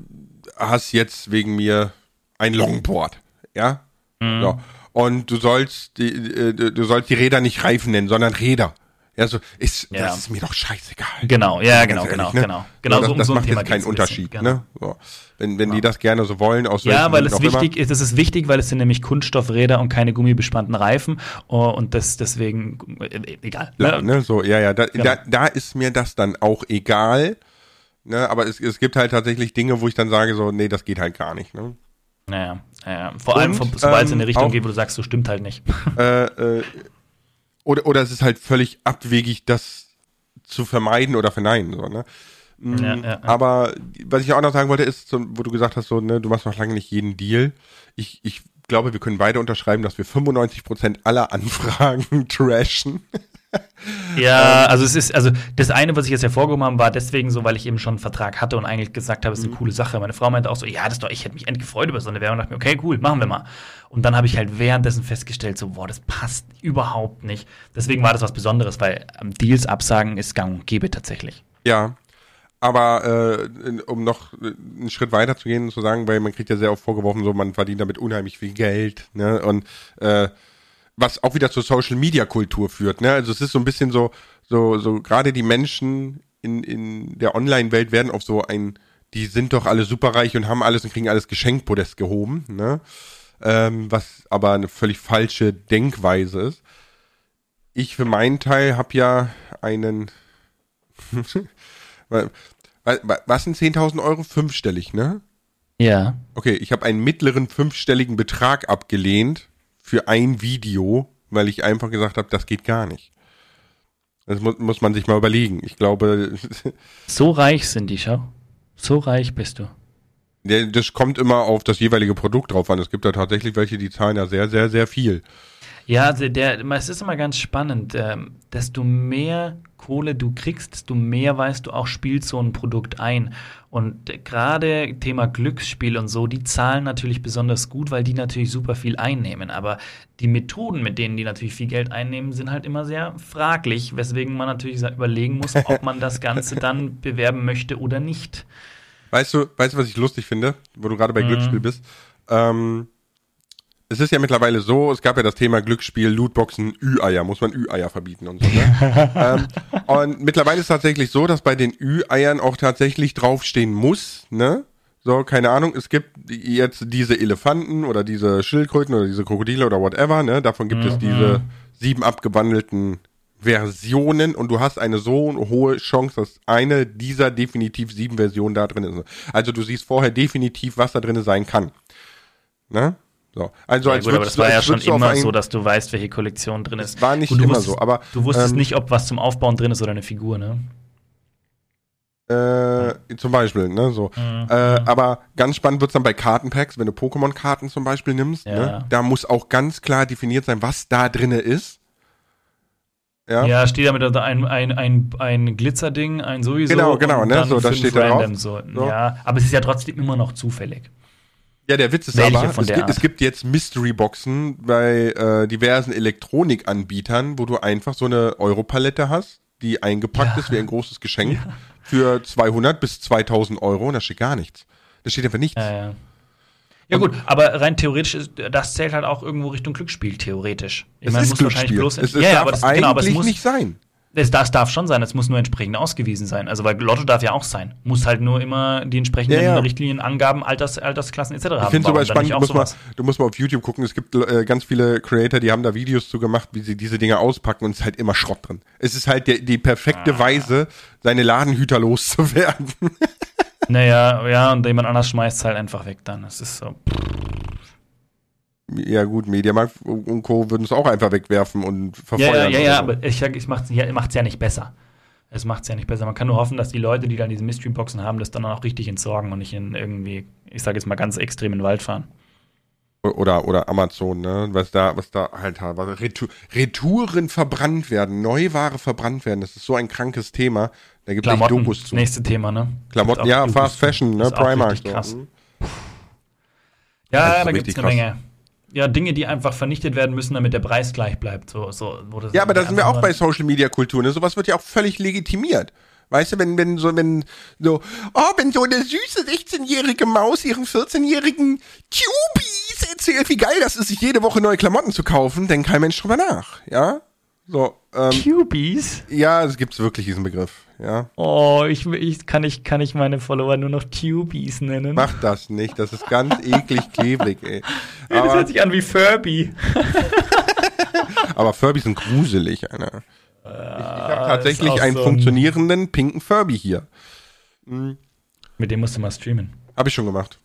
hast jetzt wegen mir ein Longboard, ja? Mhm. So und du sollst die, äh, du sollst die Räder nicht Reifen nennen, sondern Räder. Ja, so ist ja. das ist mir doch scheißegal. Genau, ja, genau, ehrlich, genau, ne? genau, genau. das, so, um das so macht Thema jetzt keinen Unterschied, bisschen, ne? Genau. So. Wenn, wenn genau. die das gerne so wollen, aus Ja, weil es wichtig ist, das ist wichtig, weil es sind nämlich Kunststoffräder und keine gummibespannten Reifen oh, und das deswegen äh, egal. Ja, ne? ne? So, ja, ja, da, genau. da, da ist mir das dann auch egal. Ne, aber es, es gibt halt tatsächlich Dinge, wo ich dann sage so, nee, das geht halt gar nicht. Ne? Naja, naja. vor und, allem, sobald es in eine ähm, Richtung auch, geht, wo du sagst, so stimmt halt nicht. Äh, äh, oder, oder es ist halt völlig abwegig, das zu vermeiden oder verneinen. So, ne? Mm, ja, ja, ja. Aber was ich auch noch sagen wollte, ist, wo du gesagt hast, so, ne, du machst noch lange nicht jeden Deal. Ich, ich glaube, wir können beide unterschreiben, dass wir 95% aller Anfragen trashen. Ja, also es ist, also das eine, was ich jetzt hervorgehoben habe, war deswegen so, weil ich eben schon einen Vertrag hatte und eigentlich gesagt habe, es ist eine mhm. coole Sache. Meine Frau meinte auch so, ja, das doch, ich hätte mich endlich gefreut über so eine Werbung. Und dachte mir, okay, cool, machen wir mal. Und dann habe ich halt währenddessen festgestellt, so, boah, das passt überhaupt nicht. Deswegen war das was Besonderes, weil ähm, Deals absagen ist gang und gäbe tatsächlich. Ja, aber äh, um noch einen Schritt weiter zu gehen und zu sagen, weil man kriegt ja sehr oft vorgeworfen, so man verdient damit unheimlich viel Geld, ne? Und äh, was auch wieder zur Social Media Kultur führt. Ne? Also es ist so ein bisschen so, so, so gerade die Menschen in, in der Online-Welt werden auf so ein, die sind doch alle superreich und haben alles und kriegen alles Geschenkpodest gehoben, ne? Ähm, was aber eine völlig falsche Denkweise ist. Ich für meinen Teil habe ja einen, was sind 10.000 Euro? Fünfstellig, ne? Ja. Okay, ich habe einen mittleren fünfstelligen Betrag abgelehnt für ein Video, weil ich einfach gesagt habe, das geht gar nicht. Das muss, muss man sich mal überlegen. Ich glaube. so reich sind die, schau. So reich bist du. Das kommt immer auf das jeweilige Produkt drauf an. Es gibt da tatsächlich welche, die zahlen ja sehr, sehr, sehr viel. Ja, also der, es ist immer ganz spannend. Ähm, desto mehr Kohle du kriegst, desto mehr weißt du auch, spielt so ein Produkt ein. Und gerade Thema Glücksspiel und so, die zahlen natürlich besonders gut, weil die natürlich super viel einnehmen. Aber die Methoden, mit denen die natürlich viel Geld einnehmen, sind halt immer sehr fraglich, weswegen man natürlich überlegen muss, ob man das Ganze dann bewerben möchte oder nicht. Weißt du, weißt du, was ich lustig finde, wo du gerade bei mhm. Glücksspiel bist? Ähm, es ist ja mittlerweile so, es gab ja das Thema Glücksspiel, Lootboxen, Ü-Eier, muss man Ü-Eier verbieten und so. Ne? ähm, und mittlerweile ist es tatsächlich so, dass bei den Ü-Eiern auch tatsächlich draufstehen muss, ne? So, keine Ahnung, es gibt jetzt diese Elefanten oder diese Schildkröten oder diese Krokodile oder whatever, ne? Davon gibt mhm. es diese sieben abgewandelten Versionen und du hast eine so hohe Chance, dass eine dieser definitiv sieben Versionen da drin ist. Also du siehst vorher definitiv, was da drin sein kann. Ne? So. Also ja, als gut, aber das war ja schon immer so, dass du weißt, welche Kollektion drin ist. War nicht gut, immer wusstest, so, aber du wusstest ähm, nicht, ob was zum Aufbauen drin ist oder eine Figur, ne? Äh, zum Beispiel, ne, so. Mhm. Äh, aber ganz spannend wird's dann bei Kartenpacks, wenn du Pokémon-Karten zum Beispiel nimmst, ja. ne, da muss auch ganz klar definiert sein, was da drinne ist. Ja, ja steht da mit ein, ein, ein, ein Glitzerding, ein sowieso. Genau, genau, ne, so, da steht da drauf. So. so. Ja, aber es ist ja trotzdem immer noch zufällig. Ja, der Witz ist aber, es gibt, es gibt, jetzt Mystery-Boxen bei äh, diversen Elektronikanbietern, wo du einfach so eine Europalette hast, die eingepackt ja. ist wie ein großes Geschenk ja. für 200 bis 2000 Euro und da steht gar nichts. Da steht einfach nichts. Ja, ja. Ja gut, aber rein theoretisch, ist, das zählt halt auch irgendwo Richtung Glücksspiel, theoretisch. Ich es meine, ist muss Glücksspiel. wahrscheinlich bloß... Es, es ja, ja, aber das, genau, aber es muss nicht sein. Das, das darf schon sein, es muss nur entsprechend ausgewiesen sein. Also, weil Lotto darf ja auch sein. Muss halt nur immer die entsprechenden ja, ja. Richtlinien, Angaben, Alters, Altersklassen etc. haben. Ich finde es spannend, du musst, mal, du musst mal auf YouTube gucken. Es gibt äh, ganz viele Creator, die haben da Videos zu gemacht, wie sie diese Dinge auspacken und es ist halt immer Schrott drin. Es ist halt die, die perfekte ah. Weise, seine Ladenhüter loszuwerden. naja, ja, und jemand anders schmeißt es halt einfach weg dann. Es ist so. Ja gut, Mediamarkt und Co. würden es auch einfach wegwerfen und verfeuern. Ja, ja, ja, ja aber ich, ich macht es ja, ja nicht besser. Es macht es ja nicht besser. Man kann nur hoffen, dass die Leute, die dann diese Mystery-Boxen haben, das dann auch richtig entsorgen und nicht in irgendwie, ich sage jetzt mal ganz extrem in den Wald fahren. Oder, oder Amazon, ne? Was da, was da halt was Retour, Retouren verbrannt werden, Neuware verbrannt werden, das ist so ein krankes Thema. Da gibt es Dokus zu. Nächste Thema, ne? Klamotten, ja, Dokus Fast Fashion, ne? Primark. So. Krass. Mhm. Ja, da gibt es eine krass. Menge ja, Dinge, die einfach vernichtet werden müssen, damit der Preis gleich bleibt. So, so, ja, aber da sind wir auch bei Social Media Kultur. Ne? Sowas wird ja auch völlig legitimiert. Weißt du, wenn, wenn so, wenn so, oh, wenn so eine süße 16-jährige Maus ihren 14-jährigen Cubies erzählt, wie geil das ist, sich jede Woche neue Klamotten zu kaufen, denkt kein Mensch drüber nach, ja? So, ähm, Cubies? Ja, es gibt wirklich diesen Begriff, ja. Oh, ich, ich, kann, ich, kann ich meine Follower nur noch Tubies nennen? Mach das nicht, das ist ganz eklig klebrig, ey. Aber, das hört sich an wie Furby. aber Furby sind gruselig, Alter. Ich, ich habe tatsächlich einen so funktionierenden ein pinken Furby hier. Mhm. Mit dem musst du mal streamen. Habe ich schon gemacht.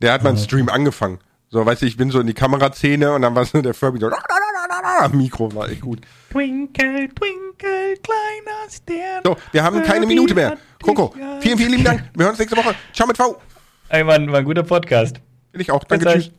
Der hat meinen Stream angefangen. So, weißt du, ich bin so in die Kameraszene und dann war so der Furby so Mikro war echt gut. Twinkle, twinkle, kleiner Stern. So, wir haben keine Minute mehr. Coco, vielen, vielen lieben Dank. Wir hören uns nächste Woche. Ciao mit V. Ey, war, war ein guter Podcast. Bin ich auch. Danke, tschüss.